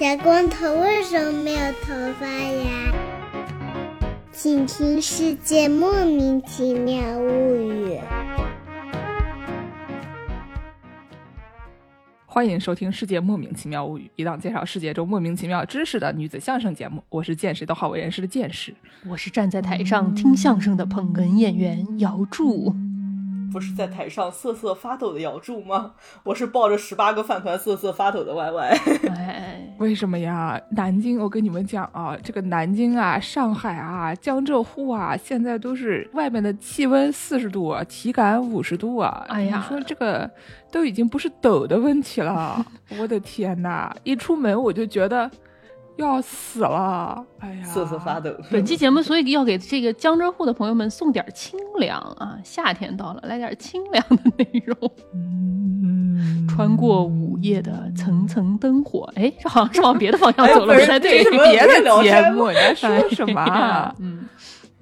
小光头为什么没有头发呀？请听《世界莫名其妙物语》。欢迎收听《世界莫名其妙物语》，一档介绍世界中莫名其妙知识的女子相声节目。我是见谁都好为人师的见识，我是站在台上听相声的捧哏演员姚柱。不是在台上瑟瑟发抖的姚柱吗？我是抱着十八个饭团瑟瑟发抖的 Y Y。哎，为什么呀？南京，我跟你们讲啊，这个南京啊、上海啊、江浙沪啊，现在都是外面的气温四十度，体感五十度啊！哎呀你说这个都已经不是抖的问题了，我的天呐，一出门我就觉得要死了！哎呀，瑟瑟发抖。本期节目所以要给这个江浙沪的朋友们送点清凉啊，夏天到了，来点清凉的内容。嗯，穿过午夜的层层灯火，哎，这好像是往别的方向哎走了，不是不太对别的节目你在说什么啊？嗯，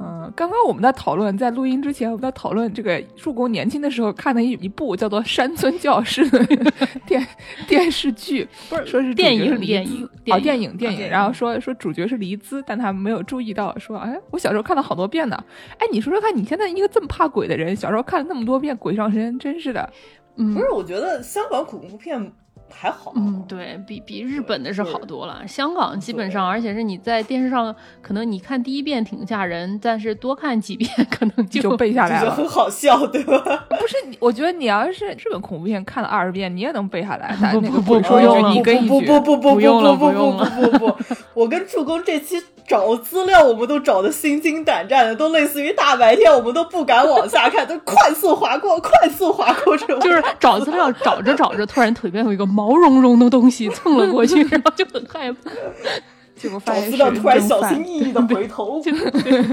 嗯，刚刚我们在讨论，在录音之前，我们在讨论这个助攻年轻的时候看的一一部叫做《山村教师》的电电视剧，不是说是电影角是电影哦，电电影电影，啊电影然后说说主角是黎姿，但他没有注意到，说哎，我小时候看了好多遍呢。哎，你说说看，你现在一个这么怕鬼的人，小时候看了那么多遍《鬼上身》，真是的。嗯不是，我觉得香港恐怖片还好。嗯，对比比日本的是好多了。香港基本上，而且是你在电视上，可能你看第一遍挺吓人，但是多看几遍 可能就就背下来了，就很好笑，对吧？不是？我觉得你要是日本恐怖片看了二十遍，你也能背下来。但不那个不不不用了你跟一句，不不不不不用了不不不用了不不不不，我跟助攻这期找资料，我们都找的心惊胆战的，都类似于大白天我们都不敢往下看，都快速划过，快速划过这种。就是找资料找着找着，突然腿边有一个毛茸茸的东西蹭了过去，然后就很害怕。结果发现资料是突然小心翼翼的回头，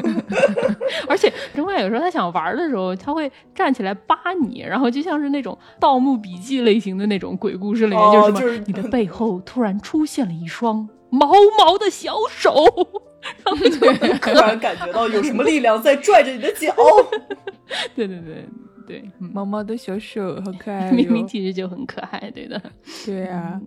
而且钟汉有时候他想玩的时候，他会站起来扒你，然后就像是那种《盗墓笔记》类型的那种鬼故事里面，哦就是什么、就是你的背后突然出现了一双毛毛的小手，然后就很突然感觉到有什么力量在拽着你的脚。对对对对，嗯毛毛的小手，好可爱哟。明明其实就很可爱，对的。对呀、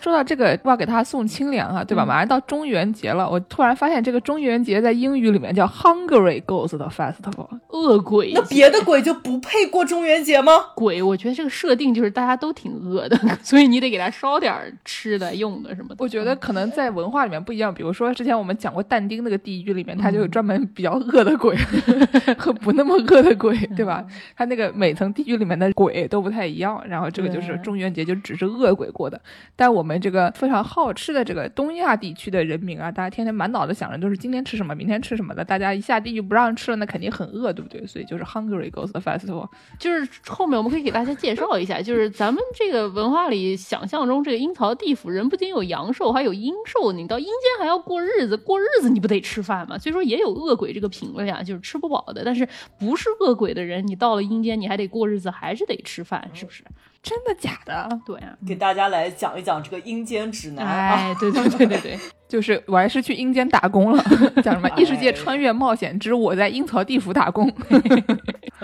说到这个，要给他送清凉啊，对吧？嗯马上到中元节了，我突然发现这个中元节在英语里面叫 Hungry Ghost Festival。恶鬼那别的鬼就不配过中元节吗？鬼，我觉得这个设定就是大家都挺饿的，所以你得给他烧点吃的、用的什么的。我觉得可能在文化里面不一样，比如说之前我们讲过但丁那个地狱里面，它嗯就有专门比较饿的鬼 和不那么饿的鬼，对吧？嗯它那个每层地狱里面的鬼都不太一样，然后这个就是中元节就只是恶鬼过的，但我们这个非常好吃的这个东亚地区的人民啊，大家天天满脑子想着都是今天吃什么，明天吃什么的，大家一下地狱不让吃了，那肯定很饿，对不对？所以就是 hungrygoese Festival。就是后面我们可以给大家介绍一下，就是咱们这个文化里想象中这个阴曹地府人不仅有阳寿，还有阴寿，你到阴间还要过日子，过日子你不得吃饭吗？所以说也有恶鬼这个品类啊，就是吃不饱的。但是不是恶鬼的人，你到了阴间你还得过日子，还是得吃饭，是不是？真的假的？对啊，给大家来讲一讲这个阴间指南啊。哎，对对对对对，就是我还是去阴间打工了，叫什么哎异世界穿越冒险之我在阴曹地府打工。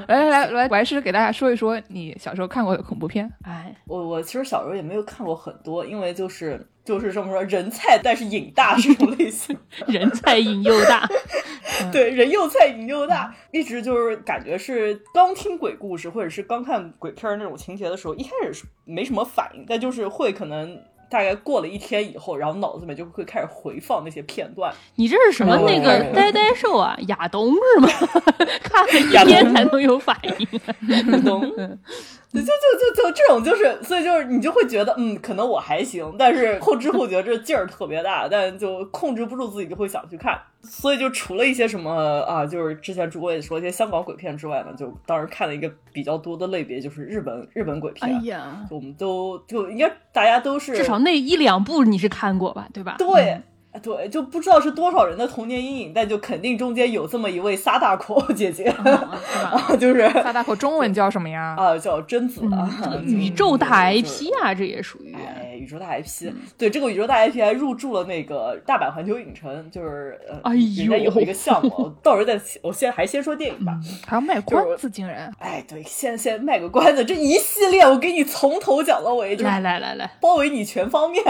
来来来来，我还是给大家说一说你小时候看过的恐怖片。哎，我我其实小时候也没有看过很多，因为就是就是这么说人菜但是瘾大这种类型，人菜瘾又大，对人又菜瘾又大，一直就是感觉是刚听鬼故事或者是刚看鬼片那种情节的时候，一开始是没什么反应，但就是会可能。大概过了一天以后，然后脑子里面就会开始回放那些片段，你这是什么那个呆呆兽啊？亚东是吗？看了一天才能有反应。懂？就就就就就这种，就是所以就是你就会觉得，嗯，可能我还行，但是后知后觉这劲儿特别大，但就控制不住自己，就会想去看。所以就除了一些什么啊，就是之前主播也说一些香港鬼片之外呢，就当时看了一个比较多的类别，就是日本日本鬼片。哎呀，就我们都就应该大家都是至少那一两部你是看过吧，对吧？对。对，就不知道是多少人的童年阴影，但就肯定中间有这么一位撒大口 姐姐，嗯，是吧？啊，就是撒大口中文叫什么呀？啊，叫贞子宇宙大 IP 啊，这也属于。哎，宇宙大 IP。对，这个宇宙大 IP 还入驻了那个大阪环球影城，就是呃，哎人家呦有一个项目，到时候再，我现在还先说电影吧。还要卖关子，竟然！哎，对，先先卖个关子，这一系列我给你从头讲到尾，就来来来来，包围你全方面。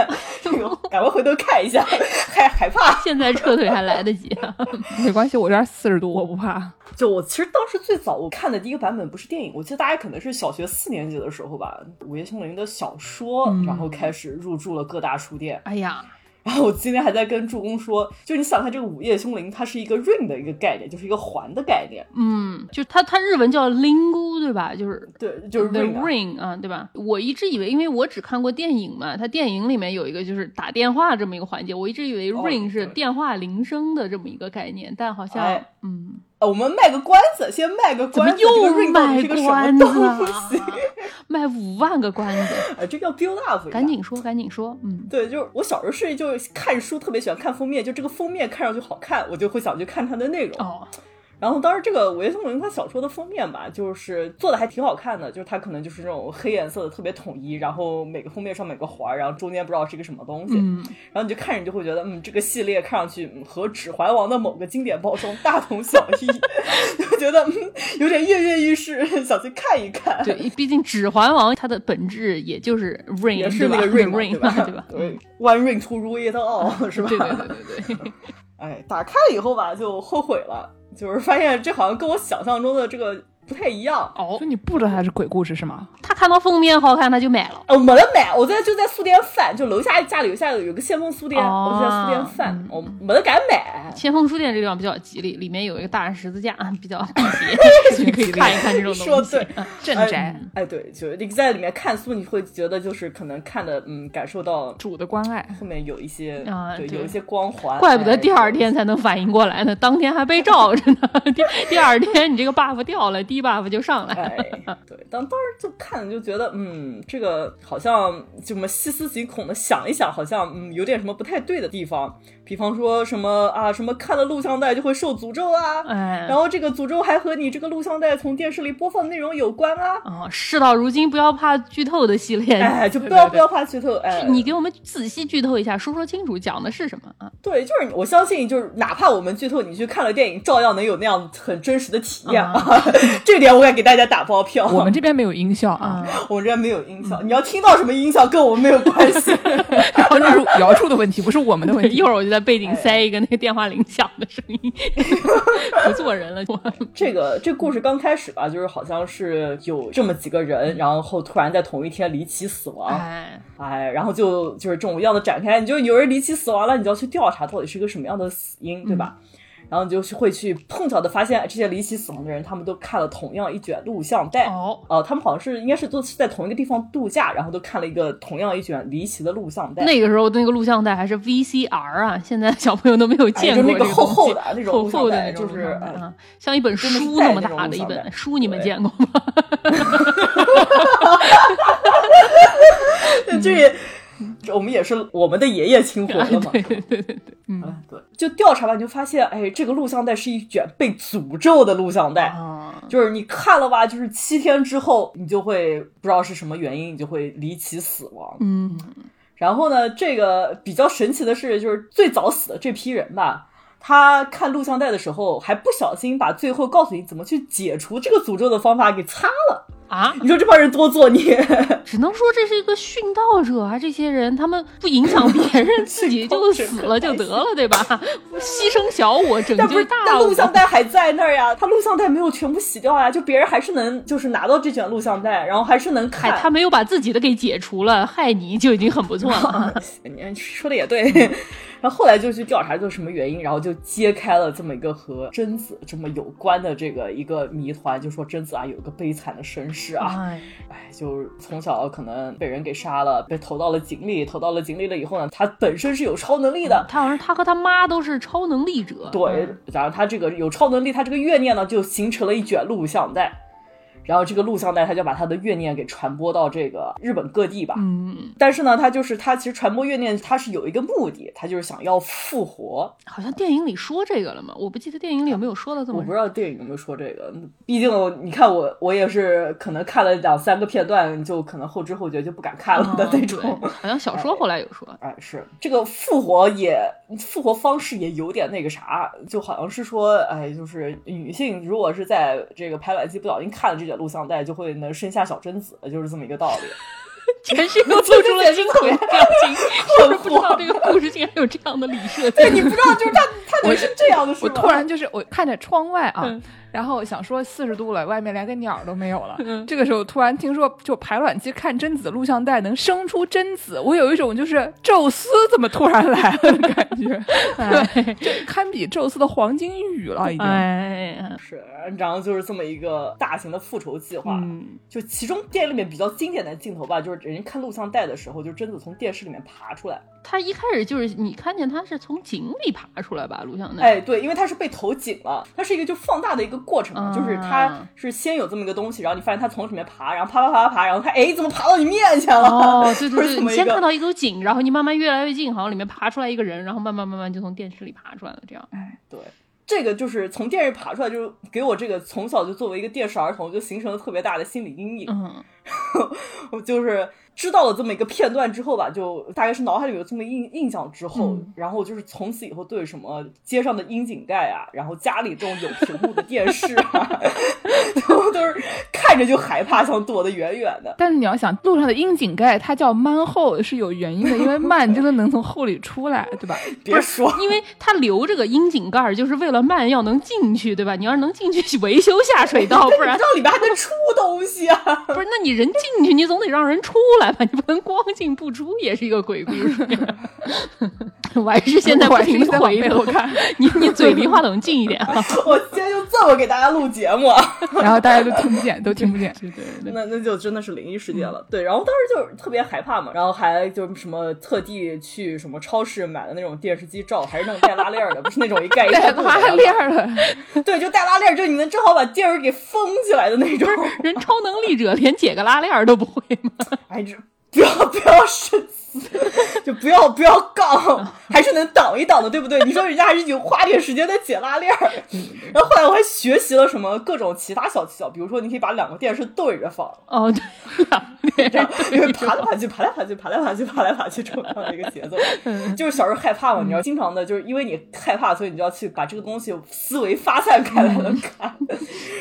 这个赶快回头看一下，害害怕。现在撤退还来得及。没关系，我这儿四十度，我不怕。就我其实当时最早我看的第一个版本不是电影，我记得大概可能是小学四年级的时候吧，《午夜凶铃》的小说，然后开始入驻了各大书店。哎呀，然后我今天还在跟助攻说，就你想它这个《午夜凶铃》，它是一个 ring 的一个概念，就是一个环的概念。嗯，就它它日文叫 lingu 对吧？就是对，就是 the ring 啊。ring 啊，对吧？我一直以为，因为我只看过电影嘛，它电影里面有一个就是打电话这么一个环节，我一直以为哦 ring 是电话铃声的这么一个概念，但好像哎嗯，呃我们卖个关子，先卖个关子，又卖关子？卖五万个关子，呃，这叫 build up，赶紧说，赶紧说，嗯。对，就是我小时候是就是看书特别喜欢看封面，就这个封面看上去好看，我就会想去看它的内容。哦，然后当时这个《午夜凶铃》它小说的封面吧，就是做的还挺好看的，就是它可能就是那种黑颜色的，特别统一，然后每个封面上面有个环儿，然后中间不知道是一个什么东西，嗯，然后你就看着你就会觉得，嗯，这个系列看上去嗯和《指环王》的某个经典包装大同小异，就觉得嗯有点跃跃欲试，想去看一看。对，毕竟《指环王》它的本质也就是 ring，也是那个 ring 嘛 ring 对吧？对吧？对，one ring to rule it all，是吧？对对对对对，哎，打开了以后吧，就后悔了，就是发现这好像跟我想象中的这个不太一样。哦就，你不知道它是鬼故事是吗？他看到封面好看，他就买了。哦，没得买，我在就在书店翻，就楼下家里楼下有个先锋书店，哦我就在书店饭嗯，我没得敢买。先锋书店这个地方比较吉利，里面有一个大十字架，比较辟邪，你可以看一看这种东西。说对，镇宅哎，对，就是你在里面看书，你会觉得就是可能看的，嗯，感受到主的关爱，后面有一些对，啊对有一些光环。怪不得哎第二天才能反应过来呢，当天还被罩着呢。第 第二天你这个 buff 掉了，低 buff 就上来了。哎，对，当当时就看就觉得，嗯，这个好像这么细思极恐的想一想，好像嗯有点什么不太对的地方。比方说什么啊，什么看了录像带就会受诅咒啊，哎，然后这个诅咒还和你这个录像带从电视里播放的内容有关啊。啊，事到如今不要怕剧透的系列，哎，就不要不要怕剧透，哎，你给我们仔细剧透一下，说说清楚讲的是什么啊？对，就是我相信，就是哪怕我们剧透，你去看了电影，照样能有那样很真实的体验啊。这点我敢给大家打包票。我们这边没有音效啊，啊，我们这边没有音效，你要听到什么音效跟我们没有关系。然后那是姚柱的问题，不是我们的问题。一会儿我就在背景塞一个那个电话铃响的声音，不做人了，这个这故事刚开始吧，就是好像是有这么几个人，然后突然在同一天离奇死亡，哎，哎，然后就就是这种样子展开，你就有人离奇死亡了，你就要去调查到底是一个什么样的死因，对吧？然后你就会去碰巧的发现，这些离奇死亡的人，他们都看了同样一卷录像带。哦，呃，他们好像是应该是都是在同一个地方度假，然后都看了一个同样一卷离奇的录像带。那个时候那个录像带还是 VCR 啊，现在小朋友都没有见过那个厚厚的那种厚厚的那种带就是哎录像一本书带那么大的一本书，你们对见过吗？这也，这 我们也是我们的爷爷亲活了嘛。对对对对对，嗯嗯，对，就调查完你就发现，哎，这个录像带是一卷被诅咒的录像带。啊，就是你看了吧，就是七天之后，你就会不知道是什么原因，你就会离奇死亡。嗯，然后呢，这个比较神奇的是，就是最早死的这批人吧，他看录像带的时候还不小心把最后告诉你怎么去解除这个诅咒的方法给擦了。啊，你说这帮人多作孽！只能说这是一个殉道者啊！这些人他们不影响别人，自己就死了就得了，对吧？牺牲小我，拯救大我。但录像带还在那儿呀，他录像带没有全部洗掉呀，就别人还是能就是拿到这卷录像带，然后还是能嗨，看。他没有把自己的给解除了，害你就已经很不错了。你说的也对。然后后来就去调查就是什么原因，然后就揭开了这么一个和贞子这么有关的这个一个谜团，就说贞子啊有一个悲惨的身世啊，哎，哎，就是从小可能被人给杀了，被投到了井里，投到了井里了以后呢，他本身是有超能力的。他好像他和他妈都是超能力者。对，然后他这个有超能力，他这个怨念呢就形成了一卷录像带。然后这个录像带他就把他的怨念给传播到这个日本各地吧。嗯，但是呢，他就是他其实传播怨念，他是有一个目的，他就是想要复活。好像电影里说这个了吗？我不记得电影里有没有说到这么。我不知道电影有没有说这个，毕竟你看我我也是可能看了两三个片段，就可能后知后觉就不敢看了的那种。哦好像小说 后来有说。哎，是这个复活也复活方式也有点那个啥，就好像是说，哎，就是女性如果是在这个排卵期不小心看了这卷录像带，就会能生下小贞子，就是这么一个道理。全是又做出了惊恐的表情，我是不知道这个故事竟然有这样的理设计。对你不知道，就是他他得是这样的，是吗？我突然就是我看着窗外啊，嗯然后想说四十度了，外面连个鸟都没有了。嗯这个时候突然听说，就排卵期看贞子录像带能生出贞子，我有一种就是宙斯怎么突然来了的感觉，对，这堪比宙斯的黄金雨了，已经。哎，是，然后就是这么一个大型的复仇计划。嗯，就其中电影里面比较经典的镜头吧，就是人家看录像带的时候，就贞子从电视里面爬出来。他一开始就是你看见他是从井里爬出来吧，录像带。哎，对，因为他是被投井了，它是一个就放大的一个过程就是它是先有这么一个东西，然后你发现它从里面爬，然后爬爬爬爬爬，然后它哎怎么爬到你面前了？哦，对对对，先看到一口井，然后你慢慢越来越近，好像里面爬出来一个人，然后慢慢慢慢就从电视里爬出来了，这样。哎对，这个就是从电视爬出来，就是给我这个从小就作为一个电视儿童，就形成了特别大的心理阴影。嗯，我就是知道了这么一个片段之后吧，就大概是脑海里有这么印印象之后，嗯然后就是从此以后对什么街上的窨井盖啊，然后家里这种有屏幕的电视啊，都都是看着就害怕，想躲得远远的。但是你要想，路上的窨井盖它叫慢后是有原因的，因为 慢真的能从后里出来，对吧？别说，因为它留这个窨井盖，就是为了慢要能进去，对吧？你要是能进去维修下水道，不然你知道里边还能出东西啊！不是，那你人进去，你总得让人出来吧？你不能光进不出，也是一个鬼故事。我还是现在不停的回头看，你你嘴离话筒近一点啊！我今天就这么给大家录节目啊。然后大家都听不见，都听不见。对对对，那那就真的是灵异事件了。对，然后当时就是特别害怕嘛，然后还就什么特地去什么超市买的那种电视机罩，还是那种带拉链的，不是那种一盖一带拉链儿了，对，就带拉链，就你能正好把电视给封起来的那种。人超能力者连解个拉链儿都不会吗？哎，这不要不要生气，就不要不要杠，还是能挡一挡的，对不对？你说人家还是有花点时间在解拉链儿。然后后来我还学习了什么各种其他小技巧，比如说你可以把两个电视对着放，哦，对，这样因为爬来爬去，爬来爬去，爬来爬去，爬来爬去这么样的一个节奏。就是小时候害怕嘛，你要经常的，就是因为你害怕，所以你就要去把这个东西思维发散开来了看，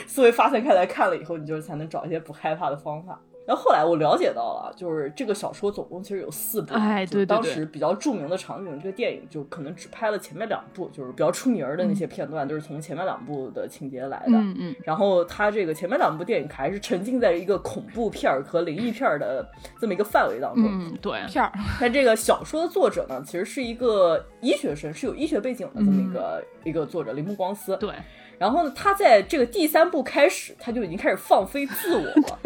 思维发散开来看了以后，你就才能找一些不害怕的方法。然后后来我了解到了，就是这个小说总共其实有四部，哎就是当对对对时比较著名的场景，这个电影就可能只拍了前面两部，就是比较出名儿的那些片段，都是从前面两部的情节来的。嗯嗯，然后他这个前面两部电影还是沉浸在一个恐怖片儿和灵异片儿的这么一个范围当中。嗯，对，片儿，但这个小说的作者呢，其实是一个医学生，是有医学背景的这么一个、一个作者铃木光司。对，然后呢，他在这个第三部开始，他就已经开始放飞自我了。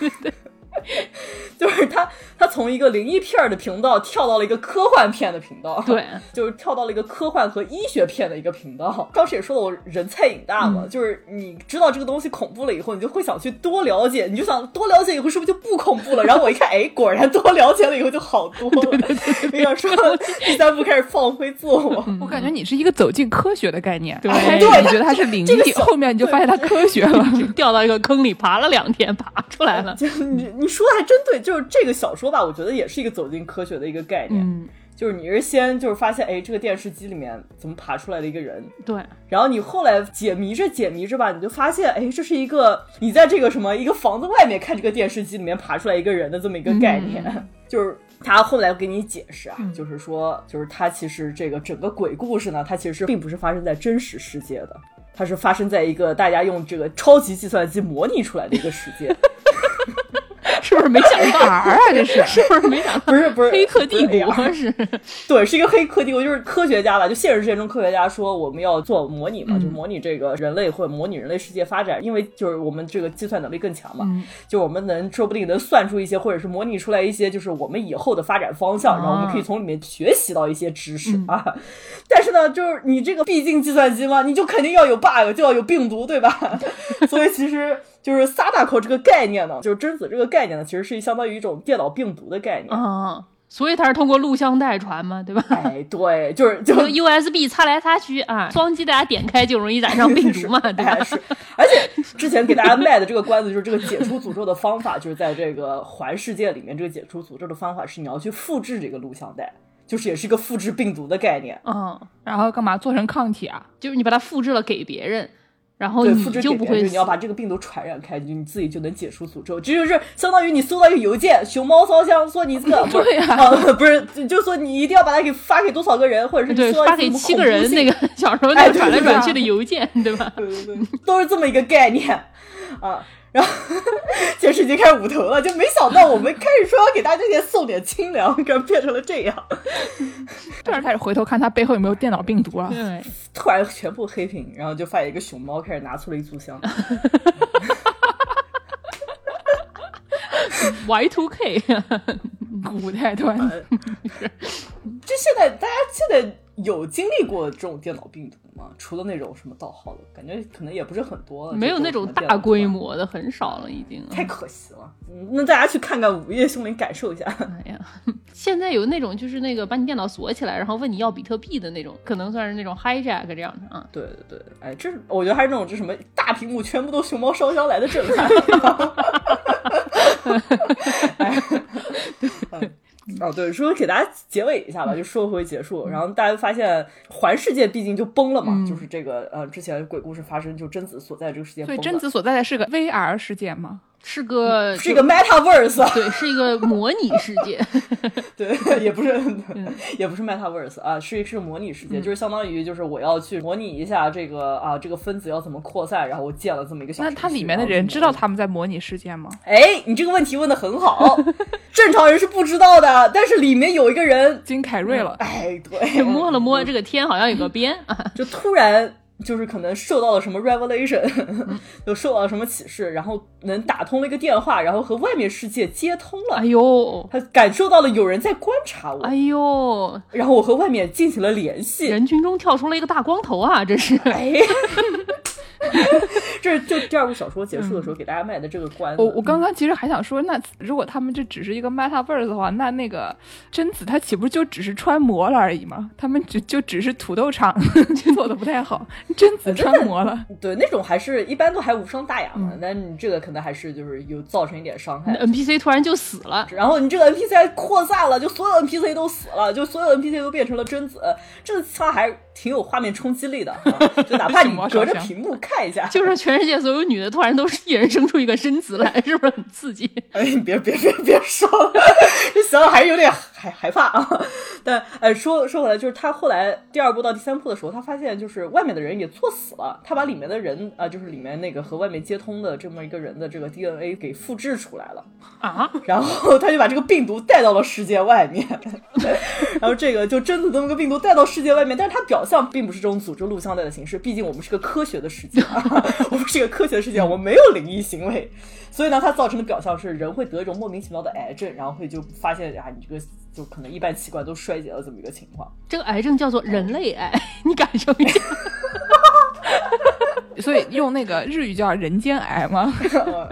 就是他，他从一个灵异片儿的频道跳到了一个科幻片的频道，对，就是跳到了一个科幻和医学片的一个频道。当时也说了，我人菜瘾大嘛，就是你知道这个东西恐怖了以后，你就会想去多了解，你就想多了解以后是不是就不恐怖了？然后我一看，哎，果然多了解了以后就好多了。对对对，我想说第三部开始放飞自我。我感觉你是一个走进科学的概念。对开始对你觉得它是灵异，这个后面你就发现它科学了。掉到一个坑里爬了两天，爬出来了。就你你说的还真对，就是这个小说吧，我觉得也是一个走进科学的一个概念。嗯，就是你是先就是发现，哎，这个电视机里面怎么爬出来的一个人，对，然后你后来解谜着解谜着吧，你就发现，哎，这是一个你在这个什么一个房子外面看这个电视机里面爬出来一个人的这么一个概念，就是他后来给你解释啊，就是说，就是他其实这个整个鬼故事呢，它其实并不是发生在真实世界的，它是发生在一个大家用这个超级计算机模拟出来的一个世界。是不是没想到？哪儿啊？这是是不是没想到？不是不是黑客帝国是，对，是一个黑客帝国，就是科学家吧，就现实世界中科学家说我们要做模拟嘛，就模拟这个人类或者模拟人类世界发展，因为就是我们这个计算能力更强嘛，就我们能说不定能算出一些，或者是模拟出来一些，就是我们以后的发展方向，然后我们可以从里面学习到一些知识啊。但是呢，就是你这个毕竟计算机嘛，你就肯定要有 bug，就要有病毒，对吧？所以其实就是 Sadako 这个概念呢，就是贞子这个概念呢，其实是相当于一种电脑病毒的概念。啊，所以它是通过录像带传嘛，对吧？哎，对，就是就这个 USB 擦来擦去啊，双击大家点开就容易染上病毒嘛，对吧哎？是，而且之前给大家卖的这个关子就是这个解除诅咒的方法，就是在这个环世界里面，这个解除诅咒的方法是你要去复制这个录像带，就是也是一个复制病毒的概念。嗯，然后干嘛做成抗体啊？就是你把它复制了给别人，然后对，你就不会你要把这个病毒传染开，就你自己就能解除诅咒。这就是相当于你收到一个邮件，熊猫烧香说你这个 不是对呀啊，不是，就说你一定要把它给发给多少个人，或者是你发给七个人那个。小时候那个转来对对转去的邮件，对吧？对对对，都是这么一个概念啊。然后电视已经开始捂头了，就没想到我们开始说要给大家送点清凉，可变成了这样，突然开始回头看他背后有没有电脑病毒啊？对，突然全部黑屏，然后就发现一个熊猫开始拿出了一炷香。Y two K，古代段子，就现在大家现在有经历过这种电脑病毒吗？除了那种什么盗号的，感觉可能也不是很多了，没有那种大规。模的，很少了已经。太可惜了，嗯，那大家去看看《午夜凶铃》，感受一下。哎呀，现在有那种就是那个把你电脑锁起来，然后问你要比特币的那种，可能算是那种 hijack 这样的啊。对对对，哎，这是我觉得还是那种这什么大屏幕全部都熊猫烧香来的震撼。哎 嗯哦，对，说给大家结尾一下吧，就说回结束。然后大家发现环世界毕竟就崩了嘛，就是这个呃，之前鬼故事发生，就贞子所在这个世界崩了，所以贞子所在的是个 VR 世界吗？是个是一个 metaverse，对，是一个模拟世界。对，也不是，也不是 metaverse 啊，是是模拟世界，就是相当于就是我要去模拟一下这个啊这个分子要怎么扩散，然后我建了这么一个小。那它里面的人知道他们在模拟世界吗？哎，你这个问题问的很好，正常人是不知道的，但是里面有一个人，金凯瑞了，哎，对，摸了摸这个天，好像有个边啊。就突然就是可能受到了什么 revelation，就受到了什么启示，然后能打通了一个电话，然后和外面世界接通了。哎呦，他感受到了有人在观察我，哎呦，然后我和外面进行了联系。人群中跳出了一个大光头啊！这是。哎，这是就第二部小说结束的时候给大家卖的这个关子。我我刚刚其实还想说，那如果他们这只是一个 metaverse 的话，那那个贞子她岂不就只是穿模了而已吗？他们只就只是土豆厂 做的不太好，贞子穿模了。对那种还是一般都还无伤大雅嗯嘛，但你这个可能还是就是有造成一点伤害。NPC 突然就死了，然后你这个 NPC 还扩散了，就所有 NPC 都死了，就所有 NPC 都变成了贞子，这个枪还挺有画面冲击力的，啊就哪怕你隔着屏幕看一下，就是全世界所有女的突然都是一人生出一个身子来，是不是很刺激？哎，你别别别别说了，这想想还是有点害害怕啊。但哎，说说回来，就是他后来第二部到第三部的时候，他发现就是外面的人也作死了，他把里面的人啊、呃就是里面那个和外面接通的这么一个人的这个 DNA 给复制出来了。啊，然后他就把这个病毒带到了世界外面，然后这个就真的这么个病毒带到世界外面，但是它表象并不是这种组织录像带的形式，毕竟我们是个科学的世界啊，我们是个科学的世界，我们没有灵异行为，所以呢，它造成的表象是人会得一种莫名其妙的癌症，然后会就发现啊，你这个就可能一般器官都衰竭了这么一个情况。这个癌症叫做人类癌，你感受一下。所以用那个日语叫人间癌吗？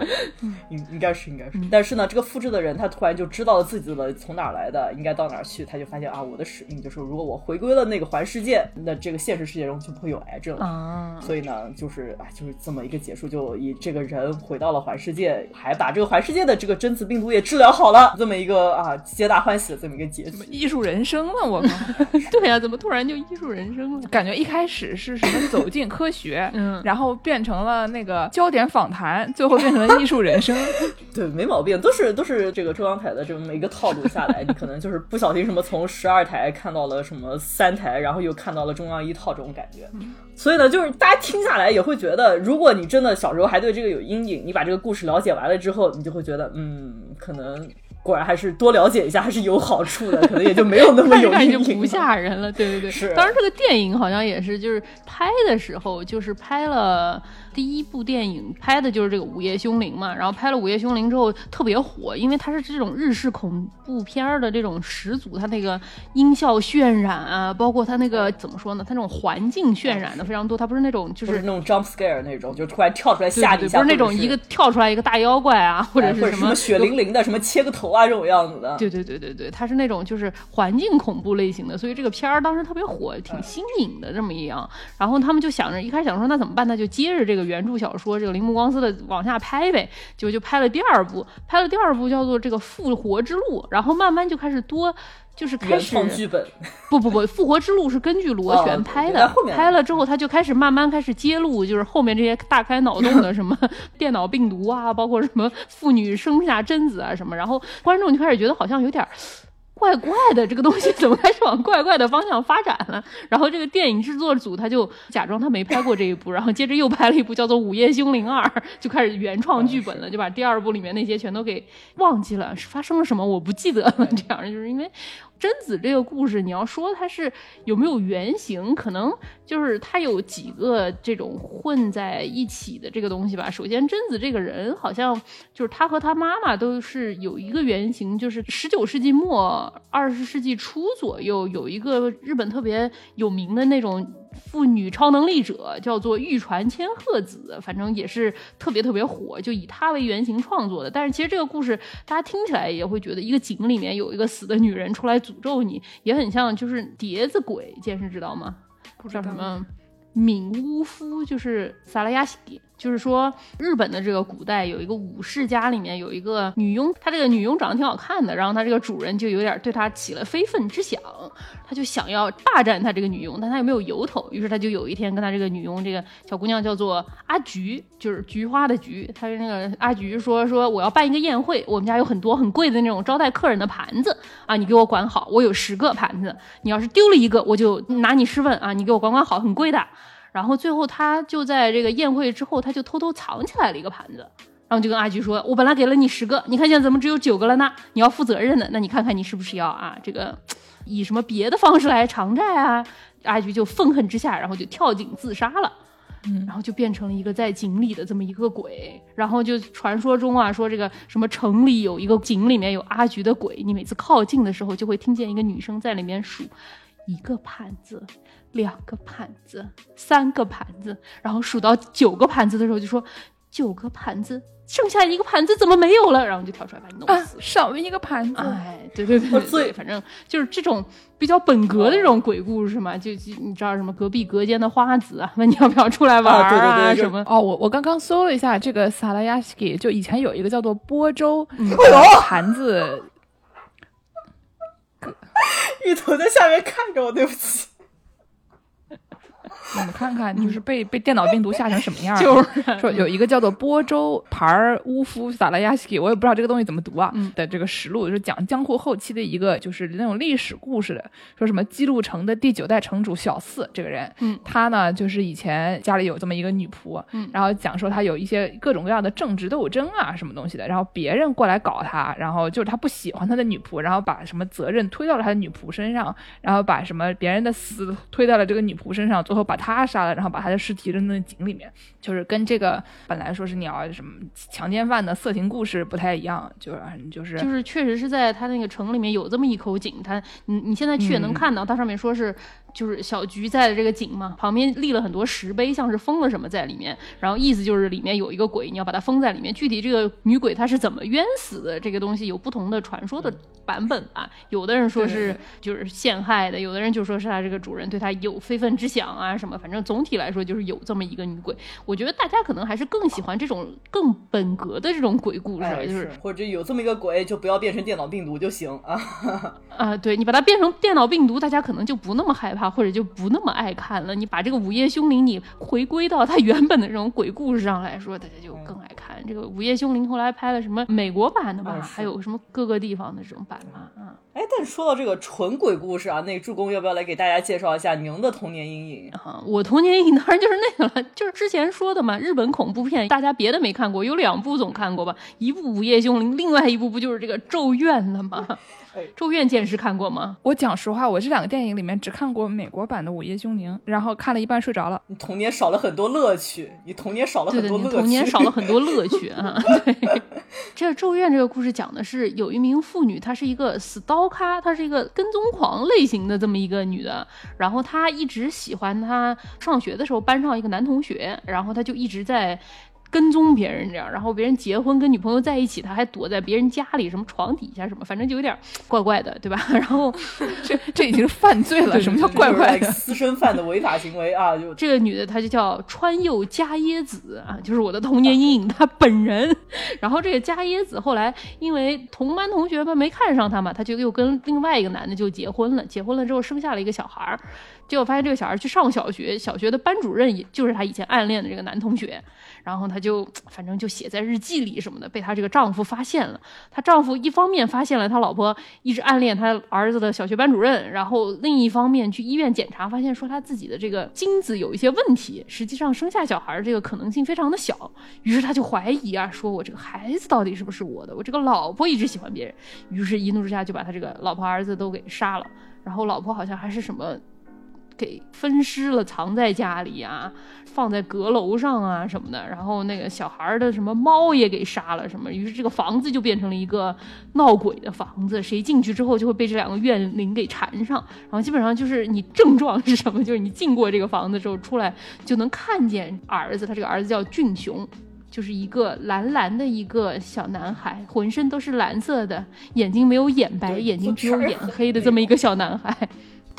应应该是应该是，但是呢，这个复制的人他突然就知道了自己的从哪儿来的，应该到哪儿去，他就发现啊，我的使命就是如果我回归了那个环世界，那这个现实世界中就不会有癌症了。啊，所以呢，就是啊，就是这么一个结束，就以这个人回到了环世界，还把这个环世界的这个真子病毒也治疗好了，这么一个啊皆大欢喜的这么一个结局。艺术人生了？我靠，对呀、怎么突然就艺术人生了？感觉一开始是什么走进科学，嗯然后变成了那个焦点访谈，最后变成了艺术人生。对，没毛病，都是都是这个中央台的这么一个套路下来，你可能就是不小心什么从十二台看到了什么三台，然后又看到了中央一套这种感觉。所以呢，就是大家听下来也会觉得，如果你真的小时候还对这个有阴影，你把这个故事了解完了之后，你就会觉得，嗯，可能果然还是多了解一下还是有好处的，可能也就没有那么有 阴影。就不吓人了，对对对。是当然这个电影好像也是，就是拍的时候就是拍了。第一部电影拍的就是这个《午夜凶铃》嘛，然后拍了《午夜凶铃》之后特别火，因为它是这种日式恐怖片儿的这种始祖，它那个音效渲染啊，包括它那个怎么说呢，它那种环境渲染的非常多，它不是那种就就是是那种 jump scare 那种，就突然跳出来吓你一下，不是那种一个跳出来一个大妖怪啊，或者哎是什么血淋淋的，什么切个头啊这种样子的。对对对对对，它是那种就是环境恐怖类型的，所以这个片儿当时特别火，挺新颖的这么一样。然后他们就想着，一开始想说那怎么办？那就接着这个原著小说这个铃木光司的往下拍呗，结果就拍了第二部，拍了第二部叫做这个《复活之路》，然后慢慢就开始多。就是开原始创剧本，不不不，《复活之路》是根据螺哦旋拍的，拍了之后他就开始慢慢开始揭露，就是后面这些大开脑洞的什么 电脑病毒啊，包括什么妇女生下贞子啊什么，然后观众就开始觉得好像有点儿。怪怪的，这个东西怎么开始往怪怪的方向发展了？然后这个电影制作组他就假装他没拍过这一部，然后接着又拍了一部叫做《午夜凶铃二》，就开始原创剧本了，就把第二部里面那些全都给忘记了，是发生了什么我不记得了。这样就是因为贞子这个故事，你要说它是有没有原型，可能就是它有几个这种混在一起的这个东西吧。首先，贞子这个人好像就是他和他妈妈都是有一个原型，就是十九世纪末二十世纪初左右有一个日本特别有名的那种。妇女超能力者叫做玉传千鹤子，反正也是特别特别火，就以她为原型创作的。但是其实这个故事大家听起来也会觉得，一个井里面有一个死的女人出来诅咒你，也很像就是碟子鬼，剑士知道吗？不叫什么？冥巫夫就是萨拉亚西，就是说日本的这个古代有一个武士家里面有一个女佣，她这个女佣长得挺好看的，然后她这个主人就有点对她起了非分之想，他就想要霸占她这个女佣，但他又没有由头，于是他就有一天跟他这个女佣这个小姑娘叫做阿菊，就是菊花的菊，他那个阿菊说说我要办一个宴会，我们家有很多很贵的那种招待客人的盘子啊，你给我管好，我有十个盘子，你要是丢了一个，我就拿你试问啊，你给我管管好，很贵的。然后最后他就在这个宴会之后，他就偷偷藏起来了一个盘子，然后就跟阿菊说：“我本来给了你十个，你看现在怎么只有九个了呢？你要负责任的，那你看看你是不是要啊这个以什么别的方式来偿债啊？”阿菊就愤恨之下，然后就跳井自杀了。嗯然后就变成了一个在井里的这么一个鬼，然后就传说中啊说这个什么城里有一个井里面有阿菊的鬼，你每次靠近的时候就会听见一个女生在里面数一个盘子、两个盘子、三个盘子，然后数到九个盘子的时候就说九个盘子，剩下一个盘子怎么没有了？然后就跳出来把你弄啊，死。少了一个盘子。哎，对对对 对反正就是这种比较本格的这种鬼故事嘛，就就你知道什么隔壁隔间的花子啊，问你要不要出来玩儿啊对对对什么。哦，我我刚刚搜了一下这个萨拉亚斯基，就以前有一个叫做波州盘子，芋头在下面看着我，对不起。你们看看，就是被被电脑病毒吓成什么样儿？就是说有一个叫做波州牌儿乌夫萨拉亚斯基，我也不知道这个东西怎么读啊、嗯的这个实录，就是讲江户后期的一个就是那种历史故事的，说什么姬路城的第九代城主小四这个人，嗯他呢就是以前家里有这么一个女仆，嗯然后讲说他有一些各种各样的政治斗争啊什么东西的，然后别人过来搞他，然后就是他不喜欢他的女仆，然后把什么责任推到了他的女仆身上，然后把什么别人的死推到了这个女仆身上，最后把他杀了，然后把他的尸体扔在井里面，就是跟这个本来说是你要什么强奸犯的色情故事不太一样，就是就是就是确实是在他那个城里面有这么一口井，他你你现在去也能嗯。看到，它上面说是就是小菊在的这个井嘛，旁边立了很多石碑，像是封了什么在里面，然后意思就是里面有一个鬼，你要把它封在里面。具体这个女鬼她是怎么冤死的，这个东西有不同的传说的版本吧。有的人说是就是陷害的，有的人就说是他这个主人对他有非分之想啊什么，反正总体来说就是有这么一个女鬼。我觉得大家可能还是更喜欢这种更本格的这种鬼故事，哎，就是是，或者有这么一个鬼，就不要变成电脑病毒就行啊。啊，对你把它变成电脑病毒，大家可能就不那么害怕，或者就不那么爱看了。你把这个《午夜凶铃》你回归到它原本的这种鬼故事上来说，大家就更爱看。这个《午夜凶铃》后来拍了什么美国版的吧，嗯还有什么各个地方的这种版嘛，啊。哎，但说到这个纯鬼故事啊，那助攻要不要来给大家介绍一下您的童年阴影？啊，我童年阴影当然就是那个了，就是之前说的嘛，日本恐怖片，大家别的没看过，有两部总看过吧？一部《午夜凶铃》，另外一部不就是这个《咒怨》的吗？哎咒怨》剑师看过吗？我讲实话，我这两个电影里面只看过美国版的《午夜凶铃》，然后看了一半睡着了。你童年少了很多乐趣，你童年少了，很多乐趣。你童年少了很多乐趣啊。对，这《咒怨》这个故事讲的是有一名妇女，她是一个死刀咖，她是一个跟踪狂类型的这么一个女的，然后她一直喜欢她上学的时候班上一个男同学，然后她就一直在。跟踪别人这样，然后别人结婚跟女朋友在一起，他还躲在别人家里，什么床底下什么，反正就有点怪怪的，对吧？然后这 这已经是犯罪了，什么叫怪怪的？私生饭的违法行为啊！就这个女的，她就叫川柚加耶子啊，就是我的童年阴影，她本人。然后这个加耶子后来因为同班同学们没看上她嘛，她就又跟另外一个男的就结婚了。结婚了之后生下了一个小孩儿，结果发现这个小孩去上小学，小学的班主任也就是他以前暗恋的这个男同学。然后他就反正就写在日记里什么的，被她这个丈夫发现了。她丈夫一方面发现了他老婆一直暗恋他儿子的小学班主任，然后另一方面去医院检查，发现说他自己的这个精子有一些问题，实际上生下小孩这个可能性非常的小。于是他就怀疑啊，说我这个孩子到底是不是我的？我这个老婆一直喜欢别人，于是一怒之下就把他这个老婆儿子都给杀了。然后老婆好像还是什么。给分尸了，藏在家里啊，放在阁楼上啊什么的。然后那个小孩的什么猫也给杀了，什么。于是这个房子就变成了一个闹鬼的房子，谁进去之后就会被这两个怨灵给缠上。然后基本上就是你症状是什么？就是你进过这个房子之后出来就能看见儿子，他这个儿子叫俊雄，就是一个蓝蓝的一个小男孩，浑身都是蓝色的，眼睛没有眼白，眼睛只有眼黑的这么一个小男孩。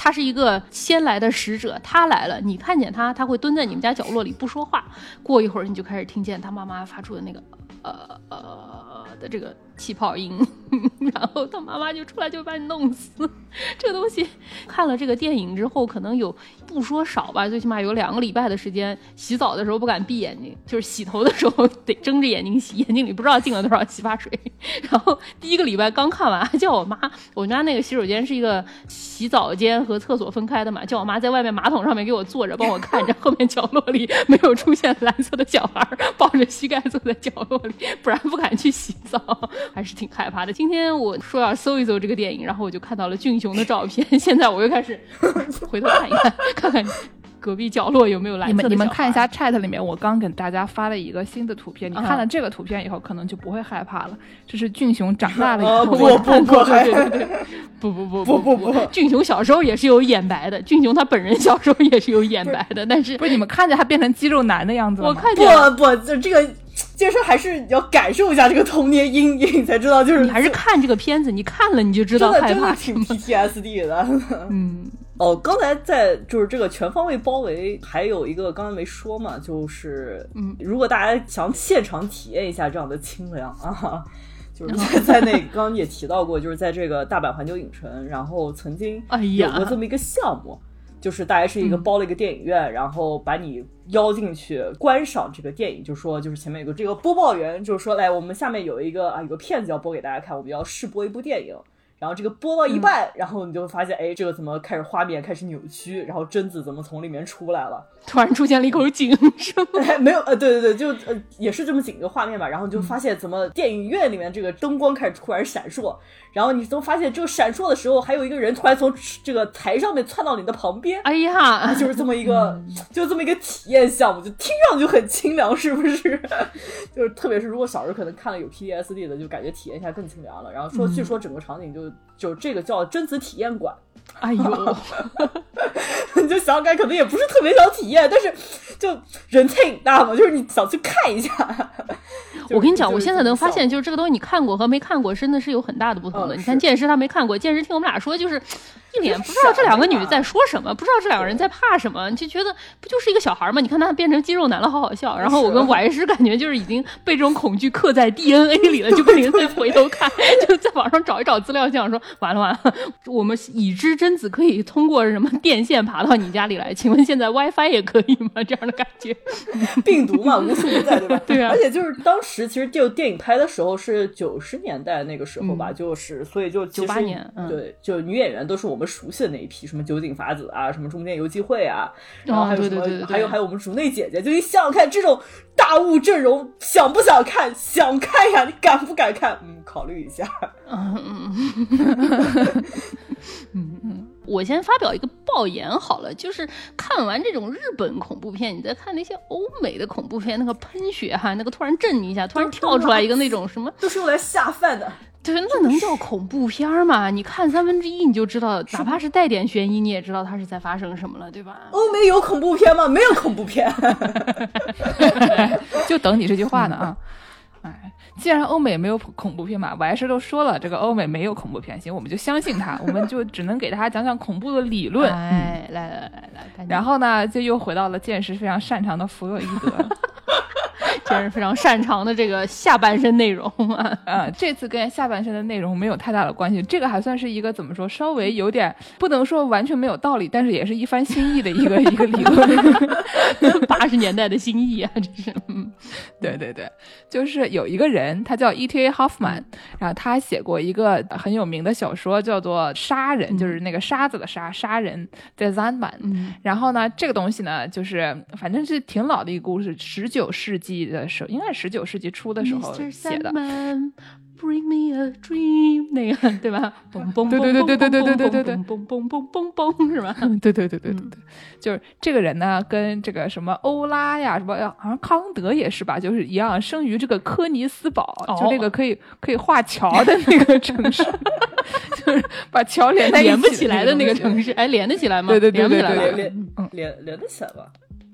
他是一个先来的使者，他来了，你看见他，他会蹲在你们家角落里不说话。过一会儿，你就开始听见他妈妈发出的那个呃呃的这个气泡音，然后他妈妈就出来就把你弄死。这个东西看了这个电影之后，可能有不说少吧，最起码有两个礼拜的时间，洗澡的时候不敢闭眼睛，就是洗头的时候得睁着眼睛洗，眼睛里不知道进了多少洗发水。然后第一个礼拜刚看完，叫我妈，我们家那个洗手间是一个洗澡间和厕所分开的嘛，叫我妈在外面马桶上面给我坐着，帮我看着后面角落里没有出现蓝色的小孩抱着膝盖坐在角落里，不然不敢去洗澡，还是挺害怕的。今天我说要搜一搜这个电影，然后我就看到了俊雄的照片，现在我又开始回头看一看，看看隔壁角落有没有蓝你色的小孩们你们看一下 chat 里面，我刚给大家发了一个新的图片，你看了这个图片以后，可能就不会害怕了。这是俊雄长大了以后，我看不不对对对对，不不不不。不不不。俊雄小时候也是有眼白的，俊雄他本人小时候也是有眼白的，但是不是你们看见他变成肌肉男的样子？我看见。不不，就这个这事儿还是要感受一下这个童年阴影才知道，就是你还是看这个片子，你看了你就知道真的害真的挺。PTSD 的。嗯，哦，刚才在就是这个全方位包围，还有一个刚才没说嘛，就是嗯如果大家想现场体验一下这样的清凉啊。就是在在那刚刚也提到过，就是在这个大阪环球影城，然后曾经哎有呀过这么一个项目，就是大概是一个嗯包了一个电影院，然后把你邀进去观赏这个电影，就说就是前面有个这个播报员，就是说来我们下面有一个啊有个片子要播给大家看，我们要试播一部电影。然后这个播到一半，然后你就会发现，哎，这个怎么开始画面开始扭曲，然后贞子怎么从里面出来了？突然出现了一口井，是吗？哎，没有，呃，对对对，就呃也是这么几个画面吧。然后你就发现怎么电影院里面这个灯光开始突然闪烁，然后你都发现这个闪烁的时候，还有一个人突然从这个台上面窜到你的旁边。哎呀，就是这么一个，就这么一个体验项目，就听上去很清凉，是不是？就是特别是如果小时候可能看了有 PTSD 的，就感觉体验一下更清凉了。然后说，据说整个场景就 the 就这个叫贞子体验馆，哎呦，你就想改，可能也不是特别想体验，但是就人太瘾大嘛，就是你想去看一下。我跟你讲，我现在能发现，就就是这个东西你看过和没看过，真的是有很大的不同的。嗯你看是剑师他没看过，剑师听我们俩说，就是一脸不知道这两个女的在说什么，不知道这两个人在怕什么，就觉得不就是一个小孩吗？你看他变成肌肉男了，好好笑。然后我跟 歪师感觉就是已经被这种恐惧刻在 DNA 里了，就不停再回头看，就在网上找一找资料，想说完了完了，我们已知贞子可以通过什么电线爬到你家里来，请问现在 WiFi 也可以吗？这样的感觉。病毒嘛，无处不在，对吧？对啊而且就是当时其实就电影拍的时候是九十年代那个时候吧，嗯就是所以就其实98年嗯对，就女演员都是我们熟悉的那一批，什么酒井法子啊，什么中间游纪会啊，然后还有什么，对对对对对还有还有我们竹内姐姐，就你想想看这种大物阵容，想不想看？想看呀，你敢不敢看？嗯，考虑一下。嗯嗯 嗯嗯嗯，我先发表一个爆言好了，就是看完这种日本恐怖片，你再看那些欧美的恐怖片，那个喷血哈，那个突然震你一下，突然跳出来一个那种什么，都是用来下饭的。对，那能叫恐怖片吗？你看三分之一你就知道，哪怕是带点悬疑，你也知道它是在发生什么了，对吧？欧美有恐怖片吗？没有恐怖片，就等你这句话呢啊！哎，既然欧美没有恐怖片嘛，我还是都说了，这个欧美没有恐怖片，行，我们就相信他，我们就只能给大家讲讲恐怖的理论。哎，来来来来，然后呢，就又回到了见识非常擅长的弗洛伊德。真是非常擅长的这个下半身内容啊！啊，这次跟下半身的内容没有太大的关系，这个还算是一个怎么说，稍微有点不能说完全没有道理，但是也是一番新意的一个 一个理论，八十年代的新意啊！这是，嗯，对对对，就是有一个人，他叫 E.T.A. Hoffman，然后他写过一个很有名的小说，叫做《杀人》，就是那个沙子的沙，杀人在 Zanban。然后呢，这个东西呢，就是反正是挺老的一个故事，十九世纪。的时候，应该是十九世纪初的时候写的。Bring me a dream，那个对吧？嘣嘣对对对对对对对对对，嘣嘣嘣嘣嘣是吧？对对对对对对，就是这个人呢，跟这个什么欧拉呀，什么好像康德也是吧，就是一样，生于这个科尼斯堡，就那个可以可以画桥的那个城市，就是把桥连在连不起来的那个城市，哎，连得起来吗？对对对对对，连连连得起来吧？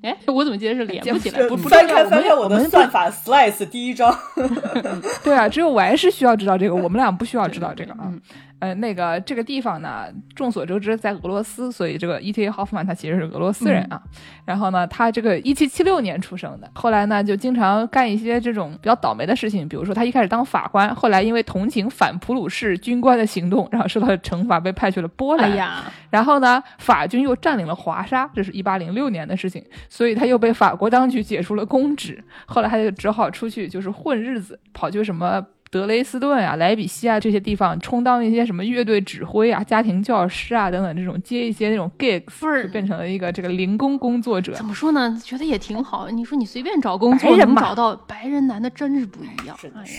哎，我怎么记得是连不起来？不不翻开翻开我的算法 slice 第一章。对啊，只有我还是需要知道这个，我们俩不需要知道这个啊。呃，那个这个地方呢，众所周知在俄罗斯，所以这个 E.T.A. Hoffman 他其实是俄罗斯人啊。然后呢，他这个一七七六年出生的，后来呢就经常干一些这种比较倒霉的事情，比如说他一开始当法官，后来因为同情反普鲁士军官的行动，然后受到了惩罚，被派去了波兰。哎呀，然后呢，法军又占领了华沙，这是一八零六年的事情，所以他又被法国当局解除了公职。后来他就只好出去就是混日子，跑去什么。德雷斯顿啊、莱比锡啊这些地方充当一些什么乐队指挥啊、家庭教师啊等等这种接一些那种 gigs，就变成了一个这个零工工作者。怎么说呢？觉得也挺好。你说你随便找工作能找到白人男的，真是不一样。哎呀。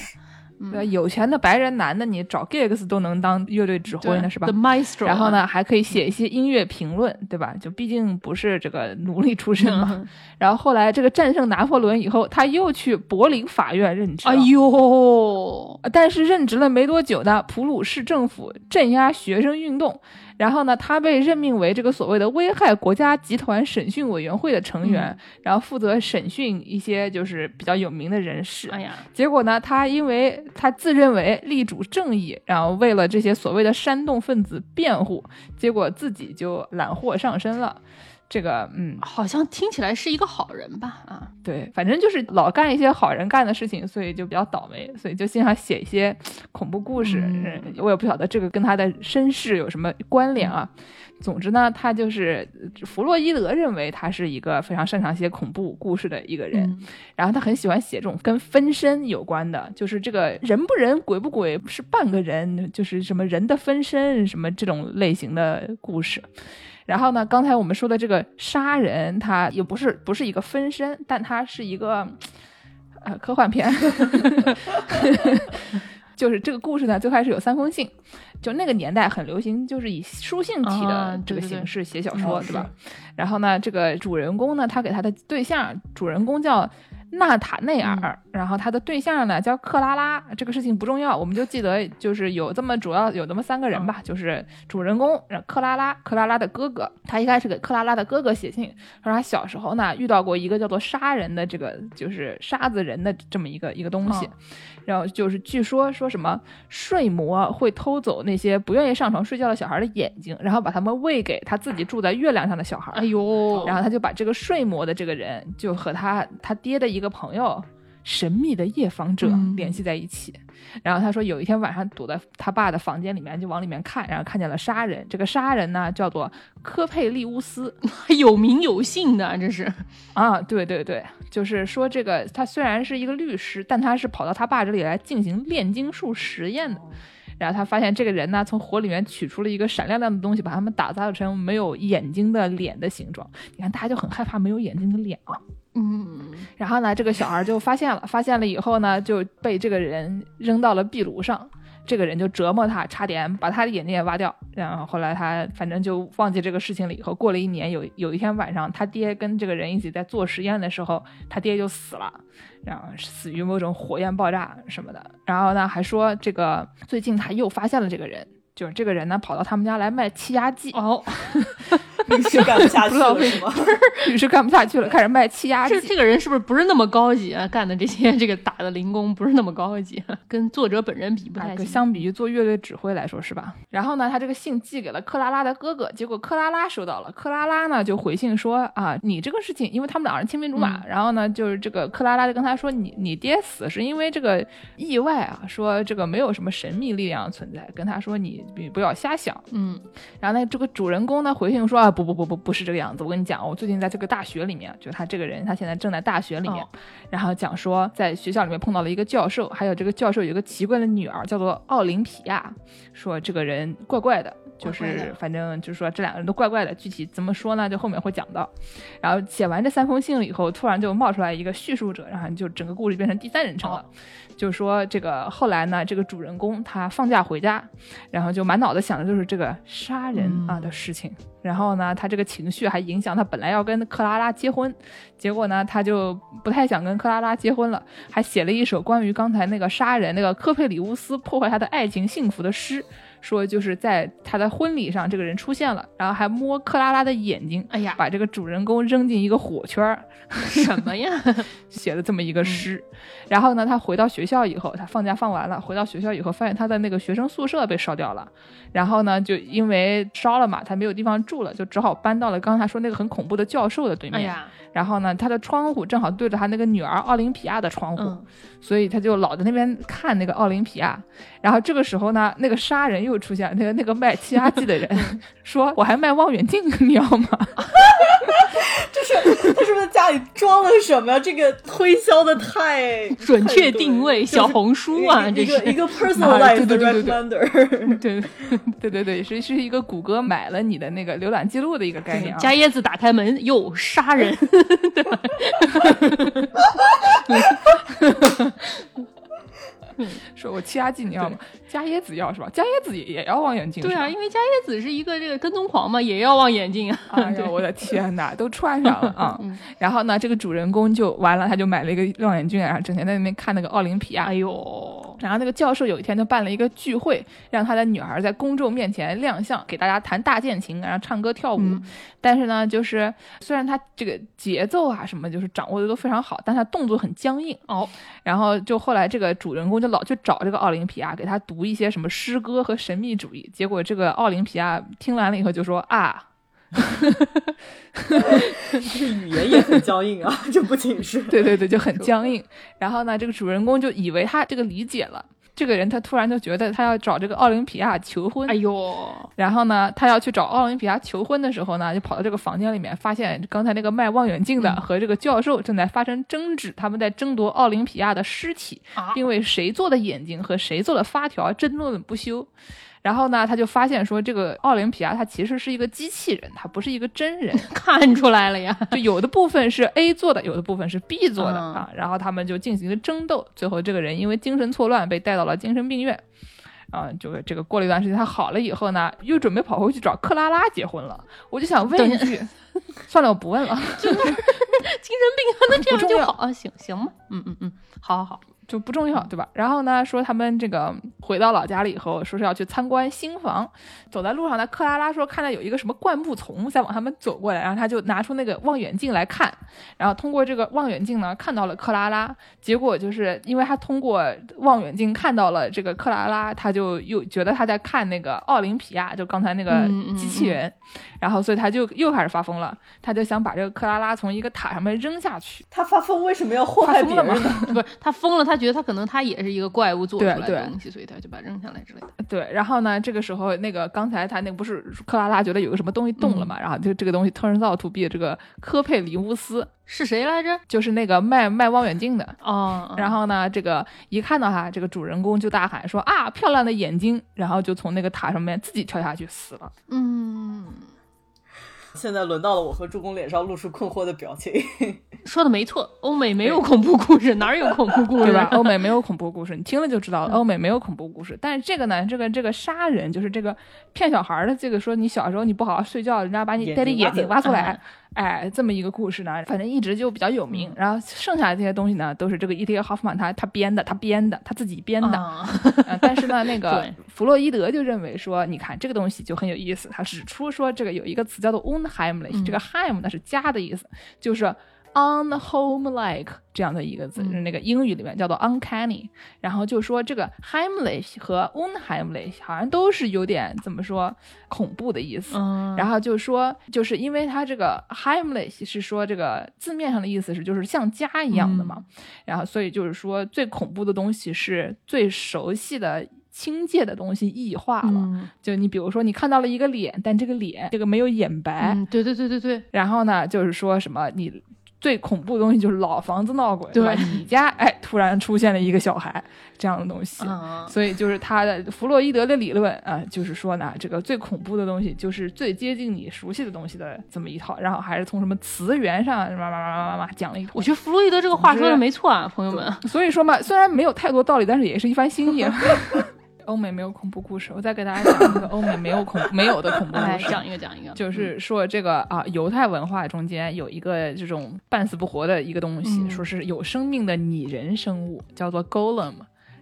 对，有钱的白人男的，你找 gigs 都能当乐队指挥呢，是吧？The maestro。然后呢，还可以写一些音乐评论，对吧？就毕竟不是这个奴隶出身嘛。然后后来这个战胜拿破仑以后，他又去柏林法院任职。哎呦！但是任职了没多久呢，普鲁士政府镇压学生运动。然后呢，他被任命为这个所谓的危害国家集团审讯委员会的成员，然后负责审讯一些就是比较有名的人士。哎呀，结果呢，他因为他自认为力主正义，然后为了这些所谓的煽动分子辩护，结果自己就揽祸上身了。这个嗯，好像听起来是一个好人吧？啊，对，反正就是老干一些好人干的事情，所以就比较倒霉，所以就经常写一些恐怖故事。我也不晓得这个跟他的身世有什么关联啊。总之呢，他就是弗洛伊德认为他是一个非常擅长写恐怖故事的一个人，然后他很喜欢写这种跟分身有关的，就是这个人不人鬼不鬼是半个人，就是什么人的分身什么这种类型的故事。然后呢？刚才我们说的这个杀人，它也不是不是一个分身，但它是一个呃科幻片。就是这个故事呢，最开始有三封信，就那个年代很流行，就是以书信体的这个形式写小说，对吧？然后呢，这个主人公呢，他给他的对象，主人公叫。纳塔内尔，然后他的对象呢叫克拉拉，这个事情不重要，我们就记得就是有这么主要有这么三个人吧，就是主人公克拉拉，克拉拉的哥哥，他一开始给克拉拉的哥哥写信，说他小时候呢遇到过一个叫做杀人的这个就是沙子人的这么一个一个东西，然后就是据说说什么睡魔会偷走那些不愿意上床睡觉的小孩的眼睛，然后把他们喂给他自己住在月亮上的小孩，哎呦，然后他就把这个睡魔的这个人就和他他爹的一。一个朋友，神秘的夜访者联系在一起，然后他说有一天晚上躲在他爸的房间里面，就往里面看，然后看见了杀人。这个杀人呢叫做科佩利乌斯，有名有姓的，这是 啊，对对对，就是说这个他虽然是一个律师，但他是跑到他爸这里来进行炼金术实验的。然后他发现这个人呢，从火里面取出了一个闪亮亮的东西，把他们打造成没有眼睛的脸的形状。你看，大家就很害怕没有眼睛的脸啊。嗯，然后呢，这个小孩就发现了，发现了以后呢，就被这个人扔到了壁炉上，这个人就折磨他，差点把他的眼睛也挖掉。然后后来他反正就忘记这个事情了。以后过了一年，有有一天晚上，他爹跟这个人一起在做实验的时候，他爹就死了，然后死于某种火焰爆炸什么的。然后呢，还说这个最近他又发现了这个人，就是这个人呢跑到他们家来卖气压计。哦，律师干不下去了不知道了是吗？律师干不下去了，开始卖气压计。这这个人是不是不是那么高级啊？干的这些这个打的零工不是那么高级，跟作者本人比不啊太，行。相比于做乐队指挥来说是吧？然后呢，他这个信寄给了克拉拉的哥哥，结果克拉拉收到了，克拉拉呢就回信说啊，你这个事情，因为他们两人青梅竹马，然后呢，就是这个克拉拉就跟他说，你你爹死是因为这个意外啊，说这个没有什么神秘力量存在，跟他说你你不要瞎想。嗯，然后呢，这个主人公呢回信说啊，不不不不不是这个样子，我跟你讲，我最近在这个大学里面，就他这个人，他现在正在大学里面，哦然后讲说在学校里面碰到了一个教授，还有这个教授有一个奇怪的女儿，叫做奥林匹亚，说这个人怪怪的，就是反正就是说这两个人都怪怪的，具体怎么说呢，就后面会讲到。然后写完这三封信了以后，突然就冒出来一个叙述者，然后就整个故事变成第三人称了。就说这个后来呢，这个主人公他放假回家，然后就满脑子想的就是这个杀人啊的事情。然后呢，他这个情绪还影响他本来要跟克拉拉结婚，结果呢，他就不太想跟克拉拉结婚了，还写了一首关于刚才那个杀人那个科佩里乌斯破坏他的爱情幸福的诗。说就是在他的婚礼上，这个人出现了，然后还摸克拉拉的眼睛，哎呀，把这个主人公扔进一个火圈儿，什么呀？写了这么一个诗。然后呢，他回到学校以后，他放假放完了，回到学校以后，发现他的那个学生宿舍被烧掉了。然后呢，就因为烧了嘛，他没有地方住了，就只好搬到了刚才说那个很恐怖的教授的对面。哎，然后呢，他的窗户正好对着他那个女儿奥林匹亚的窗户，嗯所以他就老在那边看那个奥林匹亚。然后这个时候呢，那个杀人又出现，那个那个卖气压计的人 说：“我还卖望远镜，你要吗？” 就是他是不是家里装了什么？这个推销的太准确定位，小红书啊，一这是个一个 personalized 对对对对 recommender。对对对对，是是一个谷歌买了你的那个浏览记录的一个概念啊。加椰子打开门，又，杀人，说我气压计你要吗？加椰子要是吧？加椰子也也要望远镜。对啊，因为加椰子是一个这个跟踪狂嘛，也要望远镜啊。哎呀，我的天哪，都穿上了啊！然后呢，这个主人公就完了，他就买了一个望远镜，然后整天在那边看那个奥林匹亚。哎呦，然后那个教授有一天就办了一个聚会，让他的女儿在公众面前亮相，给大家弹大键琴，然后唱歌跳舞。嗯但是呢，就是虽然他这个节奏啊什么就是掌握的都非常好，但他动作很僵硬。哦，然后就后来这个主人公就老去找这个奥林匹亚，给他读一些什么诗歌和神秘主义。结果这个奥林匹亚听完了以后就说啊。这个语言也很僵硬啊，这不仅是对对对，就很僵硬。然后呢，这个主人公就以为他这个理解了，这个人他突然就觉得他要找这个奥林匹亚求婚。哎呦，然后呢，他要去找奥林匹亚求婚的时候呢，就跑到这个房间里面，发现刚才那个卖望远镜的和这个教授正在发生争执，他们在争夺奥林匹亚的尸体，啊并为谁做的眼睛和谁做的发条争论不休。然后呢，他就发现说，这个奥林匹亚他其实是一个机器人，他不是一个真人。看出来了呀。就有的部分是 A 做的，有的部分是 B 做的、嗯啊。然后他们就进行了争斗，最后这个人因为精神错乱被带到了精神病院。啊，就是这个过了一段时间，他好了以后呢，又准备跑回去找克拉拉结婚了。我就想问一句，算了，我不问了，精神病啊，那这样就好啊，行行吗？嗯嗯嗯，好好好，就不重要，对吧？然后呢，说他们这个回到老家了以后，说是要去参观新房。走在路上呢，克拉拉说看到有一个什么灌木丛在往他们走过来，然后他就拿出那个望远镜来看，然后通过这个望远镜呢看到了克拉拉。结果就是因为他通过望远镜看到了这个克拉拉，他就又觉得他在看那个奥林匹亚，就刚才那个机器人，然后所以他就又开始发疯了，他就想把这个克拉拉从一个塔上面扔下去。他发疯为什么要祸害别人呢？不是他疯了，他觉得他可能他也是一个怪物做出来的东西，所以他就把它扔下来之类的。对，然后呢，这个时候那个刚才他那个不是克拉拉觉得有个什么东西动了嘛，然后就这个东西 turns out to be 这个科佩里乌斯，是谁来着？就是那个卖卖望远镜的。哦，然后呢，这个一看到他，这个主人公就大喊说啊，漂亮的眼睛，然后就从那个塔上面自己跳下去死了。嗯，现在轮到了我和助攻脸上露出困惑的表情。说的没错，欧美没有恐怖故事，哪儿有恐怖故事？对吧？欧美没有恐怖故事，你听了就知道了。欧美没有恐怖故事，但是这个呢，这个这个杀人就是这个骗小孩儿的，这个说你小时候你不好好睡觉，人家把你戴的眼睛挖出来，哎，这么一个故事呢，反正一直就比较有名。然后剩下的这些东西呢，都是这个伊迪尔·霍夫曼他他编的，他编的，他自己编的。但是呢，那个弗洛伊德就认为说，你看这个东西就很有意思，他指出说这个有一个词叫做 unheimlich，、这个 heim 呢是家的意思，就是 unhomelike 这样的一个字，就是那个英语里面叫做 uncanny，然后就说这个 heimlich 和 unheimlich 好像都是有点怎么说恐怖的意思，嗯，然后就说，就是因为它这个 heimlich 是说这个字面上的意思是就是像家一样的嘛，然后所以就是说最恐怖的东西是最熟悉的。亲切的东西异化了，嗯。就你比如说你看到了一个脸，但这个脸这个没有眼白，嗯，对对对对对，然后呢，就是说什么你最恐怖的东西就是老房子闹鬼，对吧？你家哎突然出现了一个小孩这样的东西，啊，所以就是他的弗洛伊德的理论啊、就是说呢，这个最恐怖的东西就是最接近你熟悉的东西的这么一套，然后还是从什么词源上什么嘛嘛嘛嘛嘛讲了一通。我觉得弗洛伊德这个话说的没错啊，朋友们。所以说嘛，虽然没有太多道理，但是也是一番心意。欧美没有恐怖故事，我再给大家讲一个 欧美没有恐没有的恐怖故事。讲一个讲一个，就是说这个啊，犹太文化中间有一个这种半死不活的一个东西，嗯说是有生命的拟人生物，叫做 golem。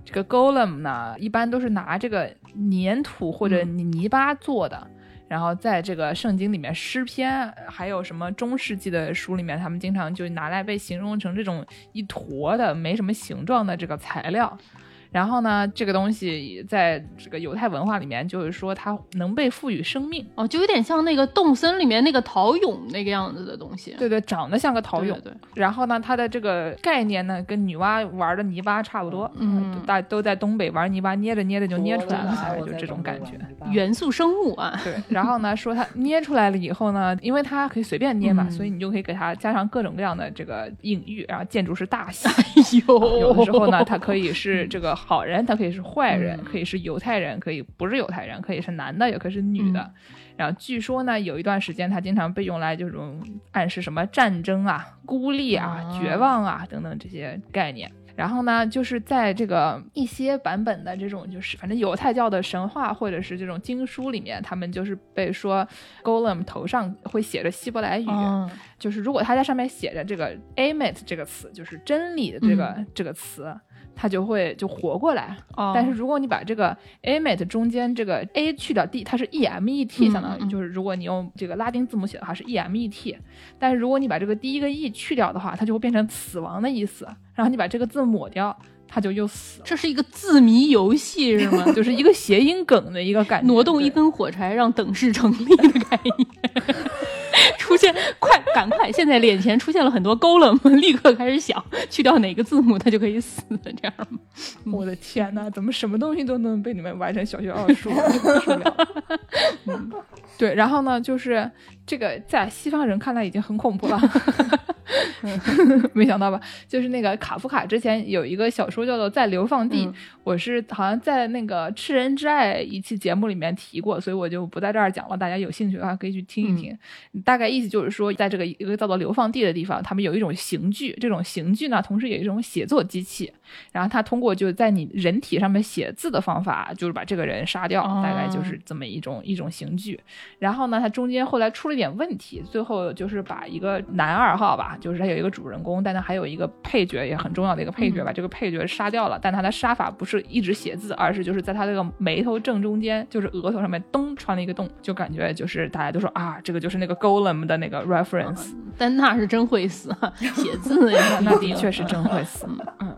这个 golem 呢，一般都是拿这个粘土或者嗯泥巴做的。然后在这个圣经里面，诗篇还有什么中世纪的书里面，他们经常就拿来被形容成这种一坨的没什么形状的这个材料。然后呢，这个东西在这个犹太文化里面，就是说它能被赋予生命。哦，就有点像那个动森里面那个陶俑那个样子的东西。对对，长得像个陶俑。对对对然后呢，它的这个概念呢，跟女娲玩的泥巴差不多。嗯大都在东北玩泥巴，捏着捏着就捏出来了，大概就这种感觉。元素生物啊，对，然后呢，说它捏出来了以后呢，因为它可以随便捏嘛，嗯所以你就可以给它加上各种各样的这个隐喻，然后建筑是大喜。有有的时候呢，它可以是这个好人，他可以是坏人，嗯。可以是犹太人，可以不是犹太人，可以是男的，也可以是女的。嗯。然后据说呢，有一段时间他经常被用来这种暗示什么战争啊、孤立啊、啊。绝望啊等等这些概念。然后呢，就是在这个一些版本的这种，就是反正犹太教的神话或者是这种经书里面，他们就是被说 golem 头上会写着希伯来语，嗯。就是如果他在上面写着这个 amet 这个词，就是真理的这个、嗯。这个词，它就会就活过来。哦但是如果你把这个 amet 中间这个 a 去掉 d，它是 e m e t，嗯相当于嗯就是如果你用这个拉丁字母写的话是 e m e t，但是如果你把这个第一个 e 去掉的话，它就会变成死亡的意思。然后你把这个字抹掉，它就又死了，这是一个字谜游戏是吗？就是一个谐音梗的一个感觉。挪动一根火柴让等式成立的概念。出现，快，赶快！现在脸前出现了很多勾了，我 们立刻开始想，去掉哪个字母它就可以死，这样？我的天哪，怎么什么东西都能被你们玩成小学奥数？受不了。嗯，对，然后呢，就是这个在西方人看来已经很恐怖了，没想到吧？就是那个卡夫卡之前有一个小说叫做《在流放地》，嗯我是好像在那个《吃人之爱》一期节目里面提过，所以我就不在这儿讲了。大家有兴趣的话可以去听一听。大概意思就是说，在这个一个叫做流放地的地方，他们有一种刑具，这种刑具呢，同时也有一种写作机器，然后他通过就在你人体上面写字的方法，就是把这个人杀掉，哦大概就是这么一种一种刑具。然后呢，它中间后来出了一点问题，最后就是把一个男二号吧，就是他有一个主人公，但他还有一个配角也很重要的一个配角，把这个配角杀掉了。但他的杀法不是一直写字，而是就是在他这个眉头正中间，就是额头上面咚穿了一个洞，就感觉就是大家都说啊，这个就是那个 Golem 的那个 reference。但那是真会死啊，写字呀，那的确是真会死。嗯，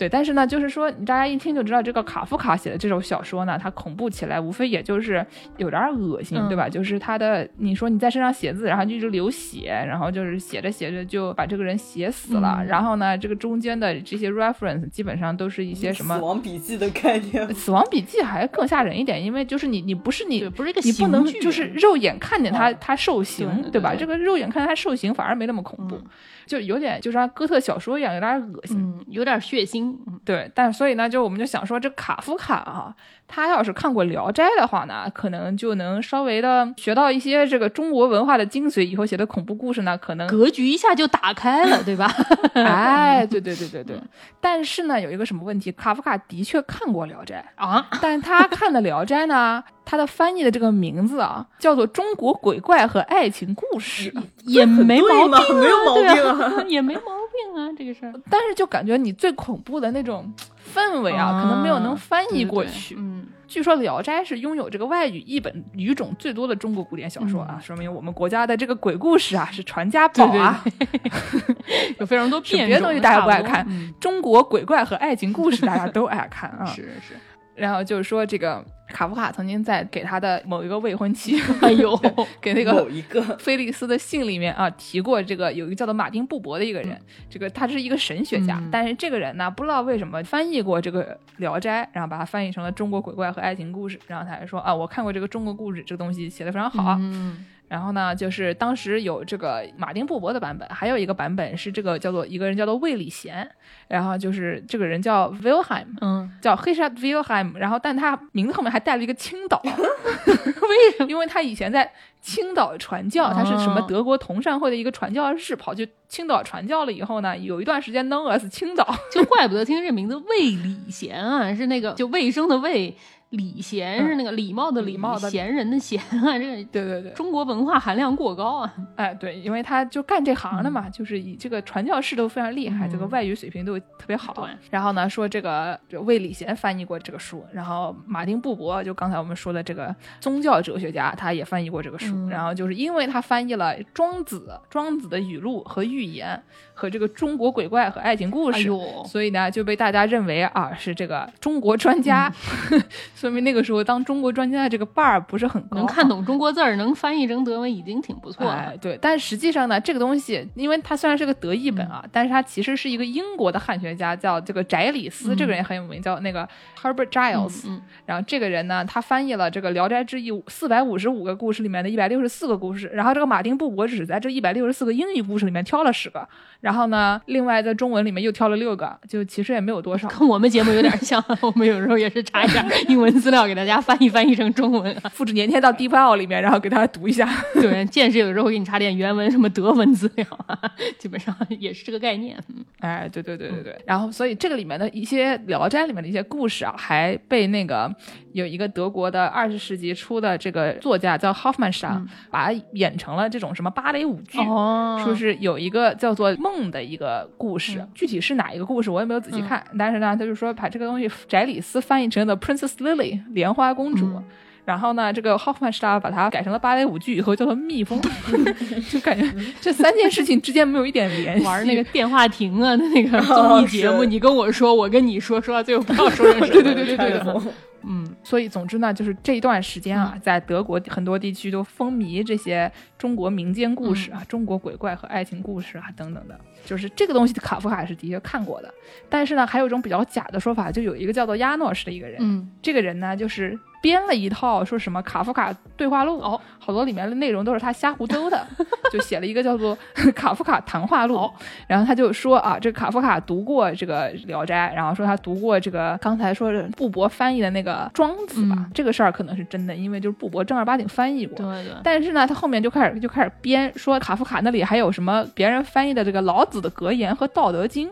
对，但是呢，就是说，大家一听就知道，这个卡夫卡写的这种小说呢，它恐怖起来，无非也就是有点恶心，嗯对吧？就是他的，你说你在身上写字，然后就一直流血，然后就是写着写着就把这个人写死了，嗯然后呢，这个中间的这些 reference 基本上都是一些什么死。亡笔记的概念？死亡笔记还更吓人一点，因为就是你，你不是你，不是一个你不能就是肉眼看见他哦他受刑，对对吧？对这个肉眼看见他受刑反而没那么恐怖，嗯就有点就像哥特小说一样，有点恶心。嗯，有点血腥，嗯对，但所以呢，就我们就想说，这卡夫卡啊，他要是看过《聊斋》的话呢，可能就能稍微的学到一些这个中国文化的精髓，以后写的恐怖故事呢，可能格局一下就打开了，对吧？哎，对对对对对。但是呢，有一个什么问题？卡夫卡的确看过《聊斋》啊，但他看的《聊斋》呢，他的翻译的这个名字啊，叫做《中国鬼怪和爱情故事》，也没毛病啊，没有毛病啊，也没毛病啊，这个事儿。但是就感觉你最恐怖的那种氛围啊，可能没有能翻译过去。嗯，据说《聊斋》是拥有这个外语译本语种最多的中国古典小说啊，说明我们国家的这个鬼故事啊是传家宝啊，有非常多变别的东西大家不爱看，嗯中国鬼怪和爱情故事大家都爱看啊。是是，然后就是说，这个卡夫卡曾经在给他的某一个未婚妻，哎呦，给那个某一个菲利斯的信里面啊提过，这个有一个叫做马丁布伯的一个人，这个他是一个神学家，嗯但是这个人呢，不知道为什么翻译过这个《聊斋》，然后把它翻译成了中国鬼怪和爱情故事，然后他还说啊，我看过这个中国故事，这个东西写的非常好。嗯然后呢，就是当时有这个马丁布伯的版本，还有一个版本是这个叫做一个人叫做魏礼贤，然后就是这个人叫 Wilhelm，嗯，叫 h i s h a r d Wilhelm，然后但他名字后面还带了一个青岛，为什么？因为他以前在青岛传教，他是什么哦德国同善会的一个传教士，跑去青岛传教了以后呢，有一段时间 known as 青岛，就怪不得听这名字魏礼贤啊，是那个就卫生的卫，礼贤是那个礼貌的礼貌的贤人的贤啊，这个对对对，中国文化含量过高啊。哎对，因为他就干这行的嘛，就是以这个传教士都非常厉害，嗯这个外语水平都特别好对。然后呢，说这个这魏礼贤翻译过这个书，然后马丁布伯就刚才我们说的这个宗教哲学家，他也翻译过这个书。嗯然后就是因为他翻译了庄子、庄子的语录和寓言和这个中国鬼怪和爱情故事，哎，所以呢就被大家认为啊是这个中国专家，说明那个时候当中国专家的这个 bar 不是很高，能看懂中国字儿，能翻译成德文已经挺不错了。哎，对，但实际上呢，这个东西，因为它虽然是个德译本啊，但是它其实是一个英国的汉学家，叫这个翟里斯，这个人也很有名，叫那个 Herbert Giles。嗯，然后这个人呢，他翻译了这个《聊斋志异》四百五十五个故事里面的一百六十四个故事，然后这个马丁布伯只在这一百六十四个英语故事里面挑了十个，然后呢，另外在中文里面又挑了六个，就其实也没有多少。跟我们节目有点像，我们有时候也是查一下英文资料，给大家翻译翻译成中文啊。复制粘贴到 DeepL 里面，然后给大家读一下。对，见识有的时候会给你查点原文，什么德文资料啊，基本上也是这个概念。嗯哎，对对对对对，然后所以这个里面的一些《聊斋》里面的一些故事啊，还被那个有一个德国的二十世纪初的这个作家叫 Hoffmannsthal，、把它演成了这种什么芭蕾舞剧。哦说是有一个叫做梦的一个故事，具体是哪一个故事我也没有仔细看，但是呢，他就说把这个东西翟里斯翻译成了 Princess Lily 莲花公主。然后呢，这个 Hoffmannsthal 把它改成了芭蕾舞剧以后叫做蜜蜂 就感觉这三件事情之间没有一点联系。玩那个电话亭啊的那个 综艺节目，你跟我说，我跟你说，说到最后不知道说成什么。对对对对对对对，嗯，所以总之呢，就是这一段时间啊，在德国很多地区都风靡这些中国民间故事啊、中国鬼怪和爱情故事啊等等的。就是这个东西，卡夫卡是的确看过的。但是呢，还有一种比较假的说法，就有一个叫做亚诺什的一个人，嗯，这个人呢就是编了一套说什么卡夫卡对话录，哦，好多里面的内容都是他瞎胡诌的，就写了一个叫做 卡夫卡谈话录。哦然后他就说啊，这个卡夫卡读过这个《聊斋》，然后说他读过这个刚才说是布伯翻译的那个《庄子》吧，嗯这个事儿可能是真的，因为就是布伯正儿八经翻译过。对对，但是呢，他后面就开始就开始编，说卡夫卡那里还有什么别人翻译的这个老子的格言和道德经。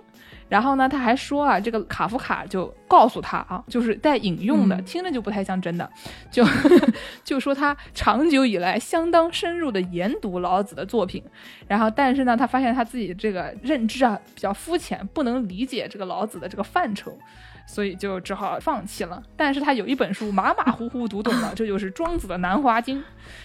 然后呢，他还说啊，这个卡夫卡就告诉他啊，就是带引用的，嗯听着就不太像真的，就 就说他长久以来相当深入的研读老子的作品，然后但是呢，他发现他自己这个认知啊比较肤浅，不能理解这个老子的这个范畴。所以就只好放弃了。但是他有一本书马马虎虎读懂了，这就是庄子的《南华经》，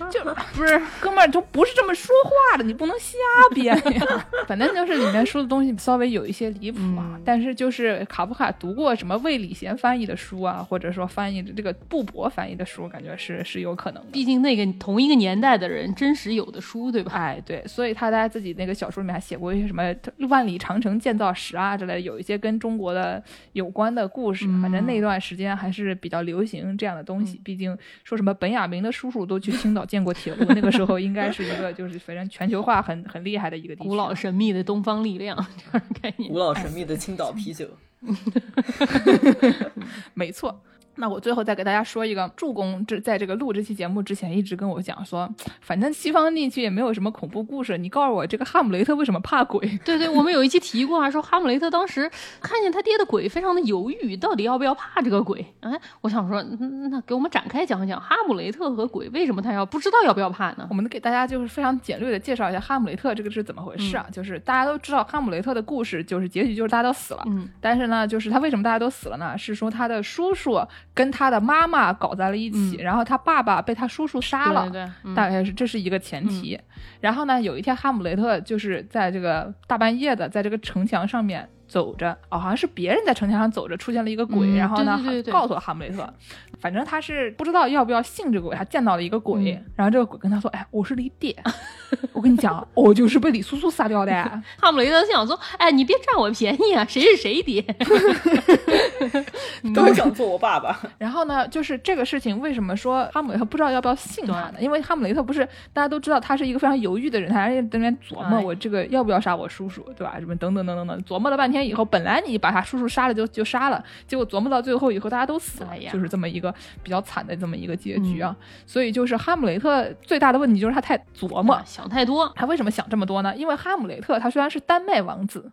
就不是哥们儿都不是这么说话的，你不能瞎编呀。反正就是里面说的东西稍微有一些离谱啊，嗯但是就是卡夫卡读过什么魏礼贤翻译的书啊，或者说翻译的这个布伯翻译的书，感觉是是有可能的。毕竟那个同一个年代的人真实有的书，对吧？哎，对，所以他在自己那个小说里面还写过一些什么万里长城建造史啊之类的，有一些跟中国的有关的故事。反正那段时间还是比较流行这样的东西。毕竟说什么本雅明的叔叔都去青岛建过铁路，那个时候应该是一个就是反正全球化很很厉害的一个地方。古老神秘的东方力量这样的概念古。老神秘的青岛啤酒，没错。那我最后再给大家说一个助攻，这在这个录这期节目之前一直跟我讲说，反正西方地区也没有什么恐怖故事，你告诉我这个哈姆雷特为什么怕鬼？对对，我们有一期提过啊，说哈姆雷特当时看见他爹的鬼，非常的犹豫，到底要不要怕这个鬼？哎，我想说，嗯那给我们展开讲一讲哈姆雷特和鬼为什么他要不知道要不要怕呢我？们给大家就是非常简略的介绍一下哈姆雷特这个是怎么回事啊？就是大家都知道哈姆雷特的故事，就是结局就是大家都死了。嗯但是呢，就是他为什么大家都死了呢？是说他的叔叔跟他的妈妈搞在了一起，然后他爸爸被他叔叔杀了。对对对，嗯大概是这是一个前提。然后呢，有一天哈姆雷特就是在这个大半夜的，在这个城墙上面走着，哦，好像是别人在城墙上走着，出现了一个鬼，嗯然后呢对对对对告诉了哈姆雷特，反正他是不知道要不要信这个鬼，他见到了一个鬼，嗯然后这个鬼跟他说，哎，我是李爹，我跟你讲，我就是被李苏苏杀掉的。哈姆雷特心想说，哎，你别占我便宜啊，谁是谁爹？都想做我爸爸。然后呢，就是这个事情，为什么说哈姆雷特不知道要不要信他呢？因为哈姆雷特不是大家都知道他是一个非常犹豫的人，他还在那边琢磨哎我这个要不要杀我叔叔，对吧？什么等等等等等，琢磨了半天以后，本来你把他叔叔杀了就就杀了，结果琢磨到最后以后大家都死了，就是这么一个比较惨的这么一个结局啊。所以就是哈姆雷特最大的问题就是他太琢磨，想太多。他为什么想这么多呢？因为哈姆雷特他虽然是丹麦王子。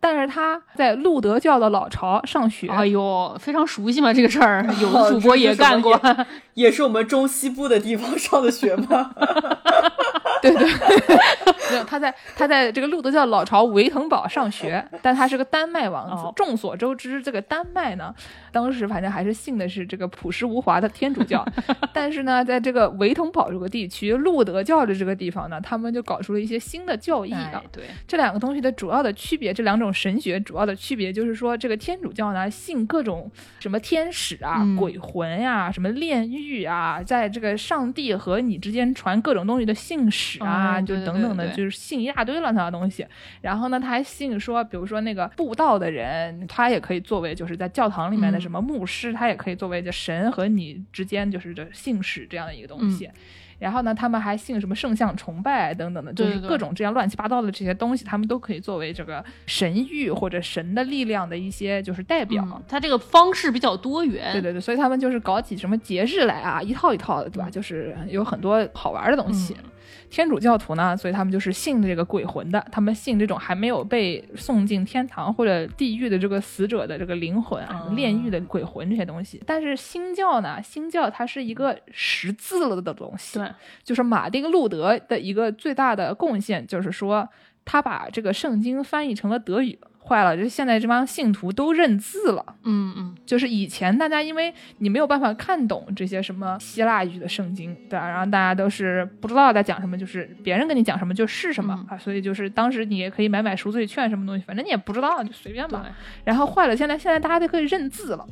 但是他在路德教的老巢上学，哎呦，非常熟悉嘛这个事儿，有哦的主播也干过。也是我们中西部的地方上的学吗？对 对，没有他在他在这个路德教老巢维滕堡上学，但他是个丹麦王子。哦众所周知，这个丹麦呢，当时反正还是信的是这个朴实无华的天主教，但是呢，在这个维滕堡这个地区，路德教的这个地方呢，他们就搞出了一些新的教义啊哎。对，这两个东西的主要的区别，这两种神学主要的区别就是说，这个天主教呢信各种什么天使啊、嗯鬼魂呀、什么炼狱啊，在这个上帝和你之间传各种东西的信使啊，哎就等等的，对对就是信一大堆乱七八糟的东西。然后呢，他还信说，比如说那个布道的人，他也可以作为就是在教堂里面的嗯什么牧师，他也可以作为这神和你之间就是这姓氏这样的一个东西。嗯然后呢，他们还信什么圣像崇拜等等的，就是各种这样乱七八糟的这些东西，他们都可以作为这个神谕或者神的力量的一些就是代表。嗯，它这个方式比较多元。对对对，所以他们就是搞起什么节日来啊，一套一套的，对吧？就是有很多好玩的东西。嗯天主教徒呢，所以他们就是信这个鬼魂的，他们信这种还没有被送进天堂或者地狱的这个死者的这个灵魂啊、嗯炼狱的鬼魂这些东西。但是新教呢，新教它是一个识字了的东西，对，就是马丁·路德的一个最大的贡献，就是说他把这个圣经翻译成了德语。坏了，就是现在这帮信徒都认字了。嗯嗯，就是以前大家因为你没有办法看懂这些什么希腊语的圣经，对吧？然后大家都是不知道在讲什么，就是别人跟你讲什么就是什么、嗯啊，所以就是当时你也可以买买赎罪券什么东西，反正你也不知道，就随便吧。然后坏了，现在现在大家都可以认字了。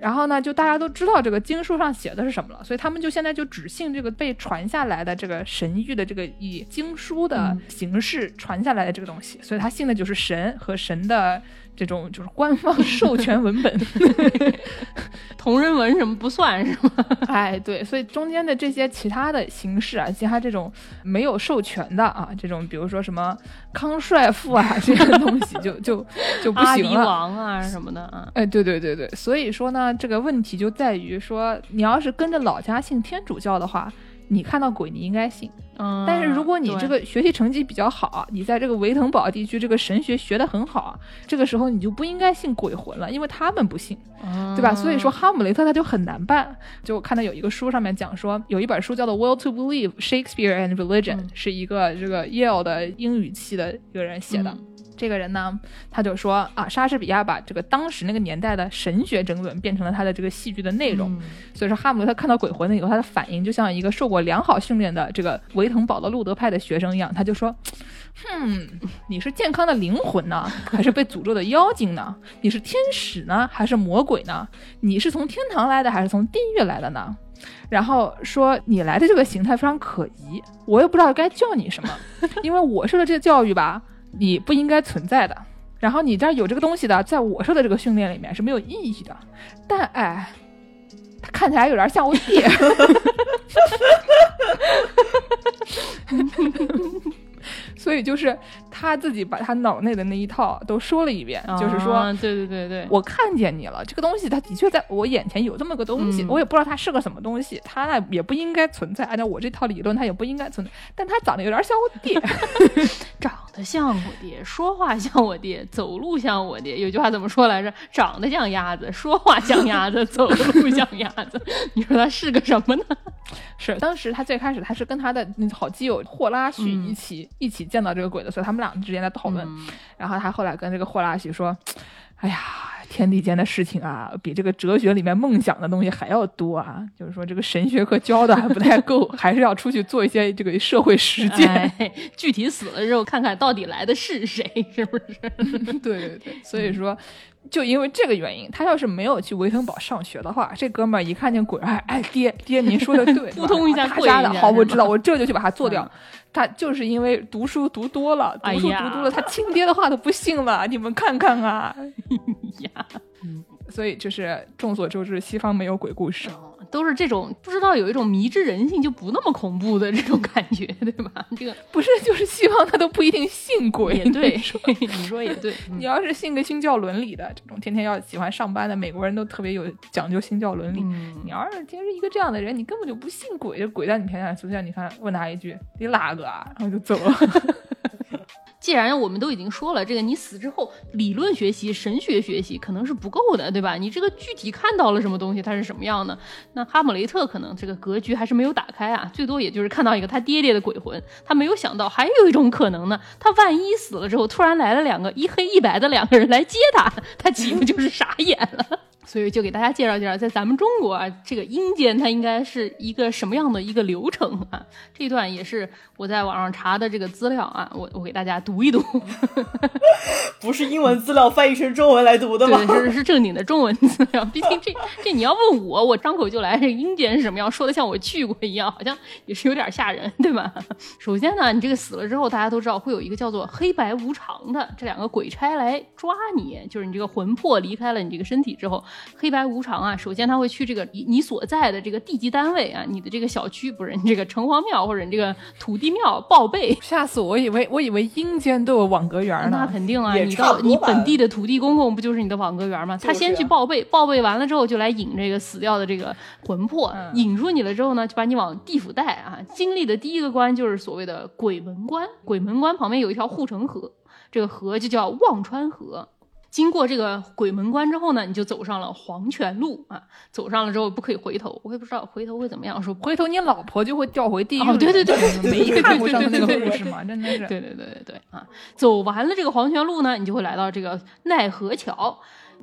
然后呢，就大家都知道这个经书上写的是什么了，所以他们就现在就只信这个被传下来的这个神谕的这个以经书的形式传下来的这个东西，所以他信的就是神和神的这种就是官方 授权文本。同人文什么不算是吗？哎，对，所以中间的这些其他的形式啊，其他这种没有授权的啊，这种比如说什么康帅傅啊这些东西就就就不行了。王啊什么的啊。哎，对对对对，所以说呢，这个问题就在于说，你要是跟着老家信天主教的话，你看到鬼你应该信，嗯，但是如果你这个学习成绩比较好，你在这个维腾堡地区这个神学学得很好，这个时候你就不应该信鬼魂了，因为他们不信。对吧？所以说哈姆雷特他就很难办。就我看到有一个书上面讲说，有一本书叫做《Will to Believe: Shakespeare and Religion》，嗯是一个这个 Yale 的英语系的一个人写的。嗯这个人呢，他就说啊，莎士比亚把这个当时那个年代的神学争论变成了他的这个戏剧的内容。嗯所以说，哈姆雷特看到鬼魂了以后，他的反应就像一个受过良好训练的这个维滕堡的路德派的学生一样，他就说：“哼，你是健康的灵魂呢，还是被诅咒的妖精呢？你是天使呢，还是魔鬼呢？你是从天堂来的，还是从地狱来的呢？”然后说你来的这个形态非常可疑，我也不知道该叫你什么，因为我受的这个教育吧，你不应该存在的。然后你这儿有这个东西的，在我说的这个训练里面是没有意义的。但哎，他看起来有点像我爹。所以就是他自己把他脑内的那一套都说了一遍，就是说，啊对对对对，我看见你了，这个东西它的确在我眼前有这么个东西，嗯我也不知道它是个什么东西，它呢也不应该存在，按照我这套理论，它也不应该存在，但它长得有点像我爹，长得像我爹，说话像我爹，走路像我爹。有句话怎么说来着？长得像鸭子，说话像鸭子，走路像鸭子。你说他是个什么呢？是当时他最开始他是跟他的好基友霍拉许一起、一起见到这个鬼的，所以他们俩之间在讨论，嗯然后他后来跟这个霍拉许说，哎呀。天地间的事情啊，比这个哲学里面梦想的东西还要多啊！就是说，这个神学课教的还不太够，还是要出去做一些这个社会实践。哎，具体死了之后，看看到底来的是谁，是不是？对对对，所以说，就因为这个原因，他要是没有去维腾堡上学的话，这哥们儿一看见鬼，哎 哎，爹爹，您说的对，扑通一下他家的好，我知道，我这就去把他做掉。嗯他就是因为读书读多了，读书读多了，他亲爹的话都不信了，你们看看啊！呀，所以就是众所周知，西方没有鬼故事。都是这种不知道有一种迷之人性就不那么恐怖的这种感觉，对吧？这个不是，就是希望他都不一定信鬼。也对你说，你说也对。嗯你要是信个新教伦理的，这种天天要喜欢上班的美国人都特别有讲究新教伦理。嗯你要是真是一个这样的人，你根本就不信鬼，鬼在你面前出现，你看问他一句你哪个啊，然后就走了。既然我们都已经说了，这个你死之后理论学习、神学学习可能是不够的，对吧？你这个具体看到了什么东西，它是什么样的？那哈姆雷特可能这个格局还是没有打开啊，最多也就是看到一个他爹爹的鬼魂，他没有想到还有一种可能呢，他万一死了之后，突然来了两个一黑一白的两个人来接他，他岂不就是傻眼了？所以就给大家介绍介绍，在咱们中国啊，这个阴间它应该是一个什么样的一个流程啊？这段也是我在网上查的这个资料啊，我我给大家读一读。不是英文资料翻译成中文来读的吗？对，是是正经的中文资料。毕竟这这你要问我，我张口就来，这个阴间是什么样，说的像我去过一样，好像也是有点吓人，对吧？首先呢，你这个死了之后，大家都知道会有一个叫做黑白无常的这两个鬼差来抓你，就是你这个魂魄离开了你这个身体之后，黑白无常啊，首先他会去这个你你所在的这个地级单位啊，你的这个小区不是你这个城隍庙或者你这个土地庙报备，吓死我！我以为我以为阴间都有网格员那。肯定啊，你到你本地的土地公公不就是你的网格员吗？他就是先去报备，报备完了之后就来引这个死掉的这个魂魄，嗯引出你了之后呢，就把你往地府带啊。经历的第一个关就是所谓的鬼门关，鬼门关旁边有一条护城河，这个河就叫忘川河。经过这个鬼门关之后呢，你就走上了黄泉路啊。走上了之后不可以回头，我也不知道回头会怎么样。说回头你老婆就会掉回地狱。哦对对对没看过上那个故事吗？真的是。对对对对对啊！走完了这个黄泉路呢，你就会来到这个奈何桥。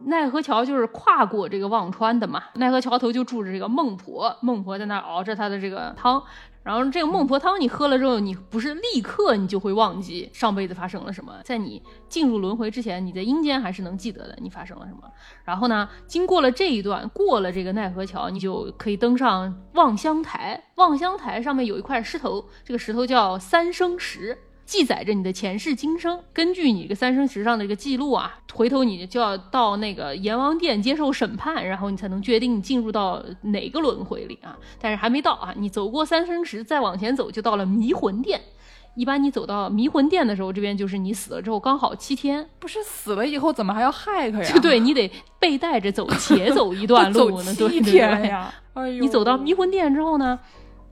奈何桥就是跨过这个忘川的嘛。奈何桥头就住着这个孟婆，孟婆在那熬着她的这个汤。然后这个孟婆汤你喝了之后，你不是立刻你就会忘记上辈子发生了什么，在你进入轮回之前，你在阴间还是能记得的你发生了什么。然后呢，经过了这一段，过了这个奈何桥，你就可以登上望乡台。望乡台上面有一块石头，这个石头叫三生石。记载着你的前世今生，根据你这个三生石上的这个记录啊，回头你就要到那个阎王殿接受审判，然后你才能决定你进入到哪个轮回里啊。但是还没到啊，你走过三生石，再往前走就到了迷魂殿。一般你走到迷魂殿的时候，这边就是你死了之后刚好七天，不是死了以后怎么还要害他呀？就对你得背带着走，且走一段路呢，走七对对对。天呀！哎呦，你走到迷魂殿之后呢，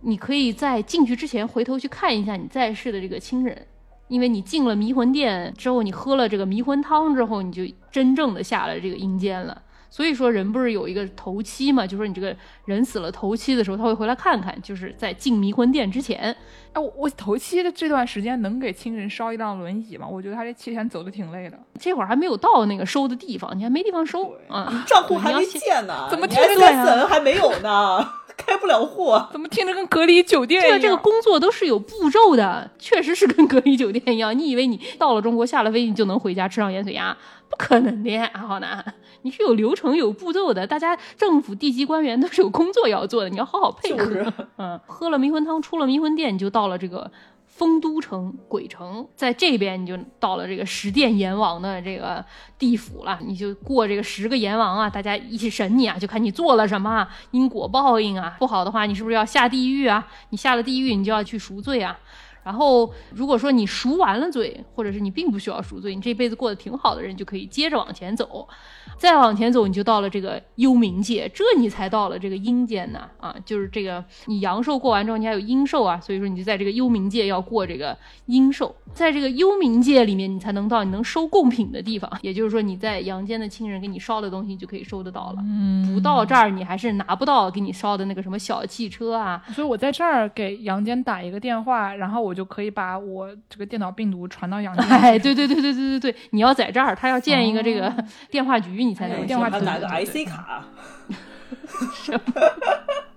你可以在进去之前回头去看一下你在世的这个亲人，因为你进了迷魂殿之后，你喝了这个迷魂汤之后，你就真正的下了这个阴间了。所以说，人不是有一个头七嘛？就说你这个人死了头七的时候，他会回来看看，就是在进迷魂殿之前。哎，我我头七的这段时间能给亲人烧一辆轮椅吗？我觉得他这七天走的挺累的。这会儿还没有到那个收的地方，你还没地方收对啊。账户还没建呢，怎么你听着感 SSN 还没有呢，开不了户。怎么听着跟隔离酒店一样？这个这个工作都是有步骤的，确实是跟隔离酒店一样。你以为你到了中国下了飞机你就能回家吃上盐水鸭？不可能的呀，浩南！你是有流程、有步骤的。大家政府地级官员都是有工作要做的，你要好好配合。就是嗯，喝了迷魂汤，出了迷魂殿，你就到了这个丰都城鬼城，在这边你就到了这个十殿阎王的这个地府了。你就过这个十个阎王啊，大家一起审你啊，就看你做了什么，因果报应啊。不好的话，你是不是要下地狱啊？你下了地狱，你就要去赎罪啊。然后如果说你赎完了罪，或者是你并不需要赎罪，你这辈子过得挺好的人，就可以接着往前走。再往前走，你就到了这个幽冥界，这你才到了这个阴间呢啊，就是这个你阳寿过完之后，你还有阴寿啊，所以说你就在这个幽冥界要过这个阴寿，在这个幽冥界里面，你才能到你能收贡品的地方，也就是说你在阳间的亲人给你烧的东西，你就可以收得到了。嗯不到这儿，你还是拿不到给你烧的那个什么小汽车啊，所以我在这儿给阳间打一个电话，然后我就可以把我这个电脑病毒传到杨静。哎，对对对对对对对，你要在这儿，他要建一个这个哦。电话局，你才能电话局。拿个 IC 卡，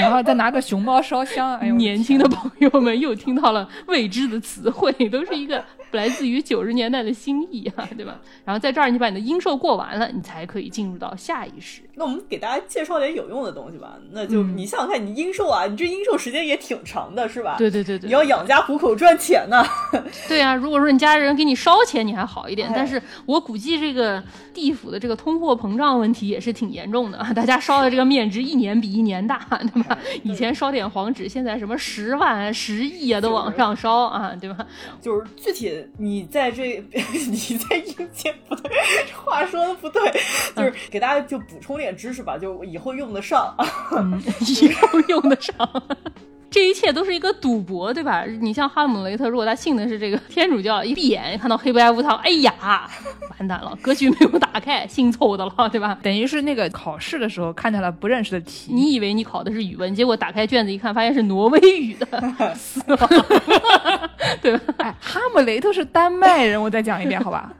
然后再拿个熊猫烧香。哎呦，年轻的朋友们又听到了未知的词汇，都是一个来自于九十年代的新意啊，对吧？然后在这儿，你把你的阴寿过完了，你才可以进入到下一世。那我们给大家介绍点有用的东西吧。那就嗯你想想看，你阴寿啊，你这阴寿时间也挺长的，是吧？对对对对，你要养家糊口赚钱呢。对啊，如果说你家人给你烧钱，你还好一点，哎但是我估计这个地府的这个通货膨胀问题也是挺严重的，大家烧的这个面值一年比一年大，对吧？以前烧点黄纸，现在什么十万、十亿啊都往上烧啊，对吧？就是具体你在这，你在阴间不对，话说的不对，就是给大家就补充点知识吧，就以后用得上。嗯，以后用得上。这一切都是一个赌博，对吧？你像哈姆雷特，如果他信的是这个天主教，一闭眼看到黑白无常，哎呀，完蛋了，格局没有打开，姓错的了，对吧？等于是那个考试的时候看见了不认识的题，你以为你考的是语文，结果打开卷子一看，发现是挪威语的，死了，对吧？哎，哈姆雷特是丹麦人，我再讲一遍好吧？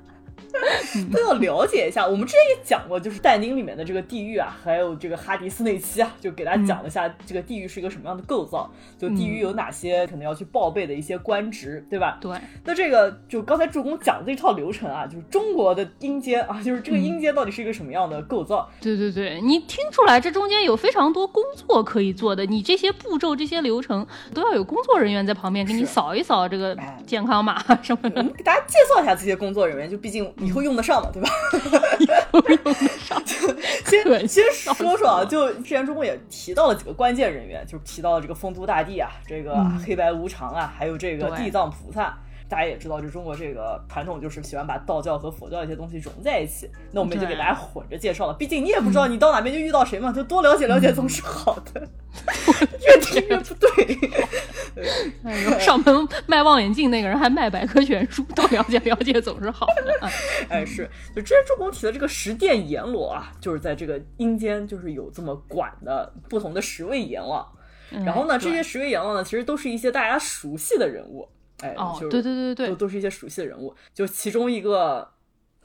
都要了解一下。我们之前也讲过，就是但丁里面的这个地狱啊，还有这个哈迪斯那期啊，就给大家讲了一下这个地狱是一个什么样的构造，就地狱有哪些可能要去报备的一些官职，对吧？对，那这个就刚才助攻讲的这套流程啊，就是中国的阴间啊，就是这个阴间到底是一个什么样的构造？对对对，你听出来这中间有非常多工作可以做的，你这些步骤、这些流程都要有工作人员在旁边给你扫一扫这个哎健康码什么的我们。给大家介绍一下这些工作人员，就毕竟以后用得上嘛，对吧？先先说说啊，就之前中共也提到了几个关键人员，就是提到了这个丰都大帝啊，这个黑白无常啊，还有这个对地藏菩萨。大家也知道，就中国这个传统就是喜欢把道教和佛教一些东西融在一起。那我们就给对大家混着介绍了，毕竟你也不知道你到哪边就遇到谁嘛，就多了解了解总是好的。越听越不对。哎呦，上门卖望远镜那个人还卖百科全书，多了解了解总是好的。啊哎，是，就之前周公提的这个十殿阎罗啊，就是在这个阴间，就是有这么管的不同的十位阎王。然后呢，这些十位阎王呢，其实都是一些大家熟悉的人物。哎，哦就是对对对对都都是一些熟悉的人物。就其中一个，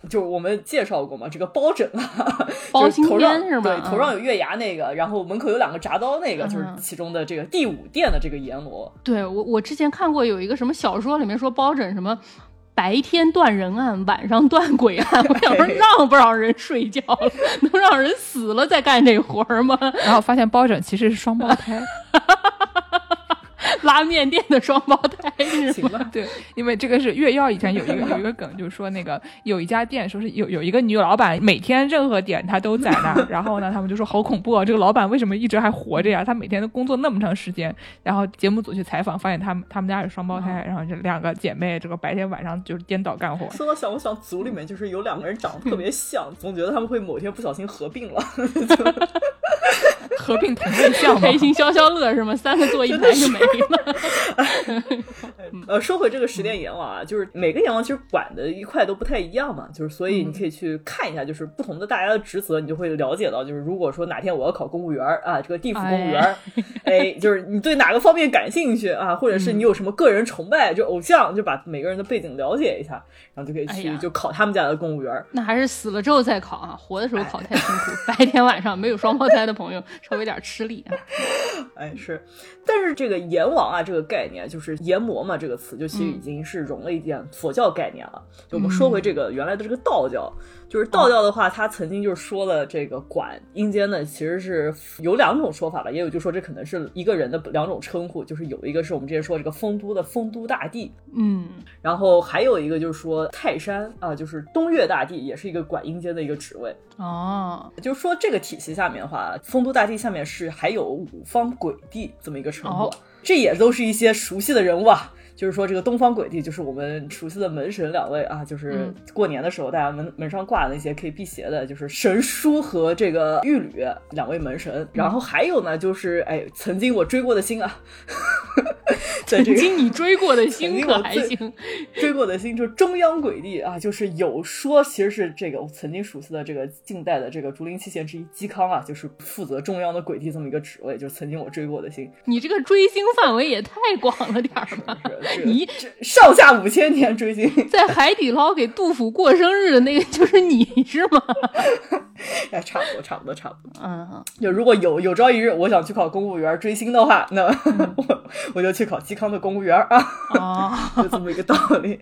就是我们介绍过嘛，这个包拯啊，包青就是头上天是吗头上有月牙那个，然后门口有两个铡刀那个，就是嗯其中的这个第五殿的这个阎罗。对我我之前看过有一个什么小说里面说包拯什么。白天断人案，晚上断鬼案。我想说，让不让人睡觉了？能让人死了再干这活儿吗？然后发现包拯其实是双胞胎。拉面店的双胞胎是吗？对，因为这个是月曜以前有一个有一个梗，就是说那个有一家店，说是有有一个女老板，每天任何点她都在那，然后呢，他们就说好恐怖啊，这个老板为什么一直还活着呀？他每天都工作那么长时间，然后节目组去采访，发现他们他们家是双胞胎，然后这两个姐妹，这个白天晚上就是颠倒干活。说到想，我想组里面就是有两个人长得特别像，总觉得他们会某天不小心合并了。合并同类项嘛开，心消消乐是吗？三个坐一排就没了。呃，说回这个十殿阎王啊，就是每个阎王其实管的一块都不太一样嘛，就是所以你可以去看一下，就是不同的大家的职责，你就会了解到，就是如果说哪天我要考公务员儿啊，这个地府公务员儿，哎，就是你对哪个方面感兴趣啊，或者是你有什么个人崇拜，就偶像，就把每个人的背景了解一下，然后就可以去就考他们家的公务员儿。那还是死了之后再考啊，活的时候考太辛苦，白天晚上没有双胞胎的朋友 稍微有点吃力啊。哎，是，但是这个阎王啊，这个概念就是阎魔嘛，这个词就其实已经是融了一点佛教概念了。就我们说回这个原来的这个道教，就是道教的话，它曾经就是说了这个管阴间呢，其实是有两种说法吧，也有就说这可能是一个人的两种称呼，就是有一个是我们之前说这个丰都的丰都大帝，嗯，然后还有一个就是说泰山啊，就是东岳大帝，也是一个管阴间的一个职位。哦，就是说这个体系下面的话，丰都大帝下面是还有五方鬼帝这么一个称呼，哦这也都是一些熟悉的人物啊。就是说，这个东方鬼帝就是我们熟悉的门神两位啊，就是嗯过年的时候大家门门上挂的那些可以辟邪的，就是神书和这个玉履两位门神。然后还有呢，就是哎，曾经我追过的星啊，曾经你追过的曾星可还行？追过的星就是中央鬼帝啊，就是有说其实是这个我曾经熟悉的这个近代的这个竹林七贤之一嵇康啊，就是负责中央的鬼帝这么一个职位，就是曾经我追过的星，你这个追星范围也太广了点儿吧？你上下五千年追星，在海底捞给杜甫过生日的那个就是你是吗？哎，差不多，差不多，差不多。嗯，就如果有有朝一日我想去考公务员追星的话，那 我我就去考嵇康的公务员啊，哦，就这么一个道理。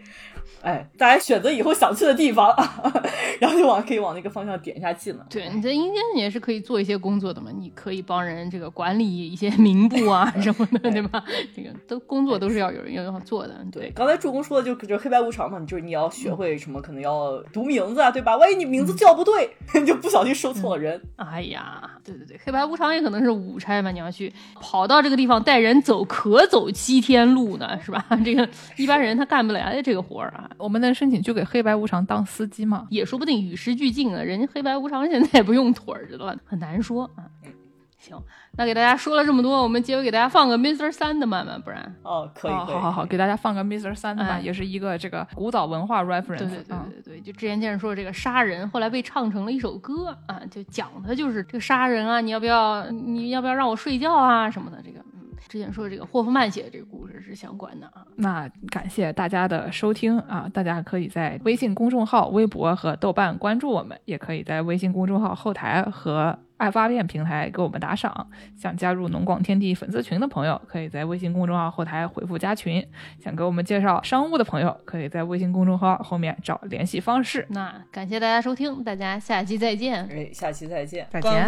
哎，大家选择以后想去的地方，然后就往可以往那个方向点一下技能。对，你在阴间也是可以做一些工作的嘛，你可以帮人这个管理一些名部啊 什么的，对吧？这个都工作都是要有人要做的，对，对。刚才助攻说的就就黑白无常嘛，就是你要学会什么，可能要读名字啊，对吧？万一你名字叫不对，你就不小心收错了人。哎呀，对对对，黑白无常也可能是五差嘛，你要去跑到这个地方带人走，可走七天路呢，是吧？这个一般人他干不来的这个活儿啊，我们能申请去给黑白无常当司机吗？也说不定与时俱进啊。人家黑白无常现在也不用腿儿，知道吧？很难说啊。行，那给大家说了这么多，我们结尾给大家放个 Mr. 三的慢慢，不然。哦，可以，哦好好好，给大家放个 Mr. 三的吧，哎也是一个这个古早文化 reference。对对对啊对对，就之前见人说这个杀人，后来被唱成了一首歌啊，就讲的就是这个杀人啊，你要不要你要不要让我睡觉啊什么的，这个嗯，之前说的这个霍夫曼写的这个故事是相关的啊。那感谢大家的收听啊！大家可以在微信公众号、微博和豆瓣关注我们，也可以在微信公众号后台和爱发电平台给我们打赏。想加入农广天地粉丝群的朋友，可以在微信公众号后台回复加群。想给我们介绍商务的朋友，可以在微信公众号后面找联系方式。那感谢大家收听，大家下期再见。哎，下期再见。再见。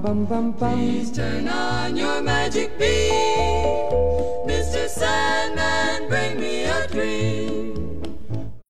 bum bum bum. Please turn on your magic beam, Mr. Sandman.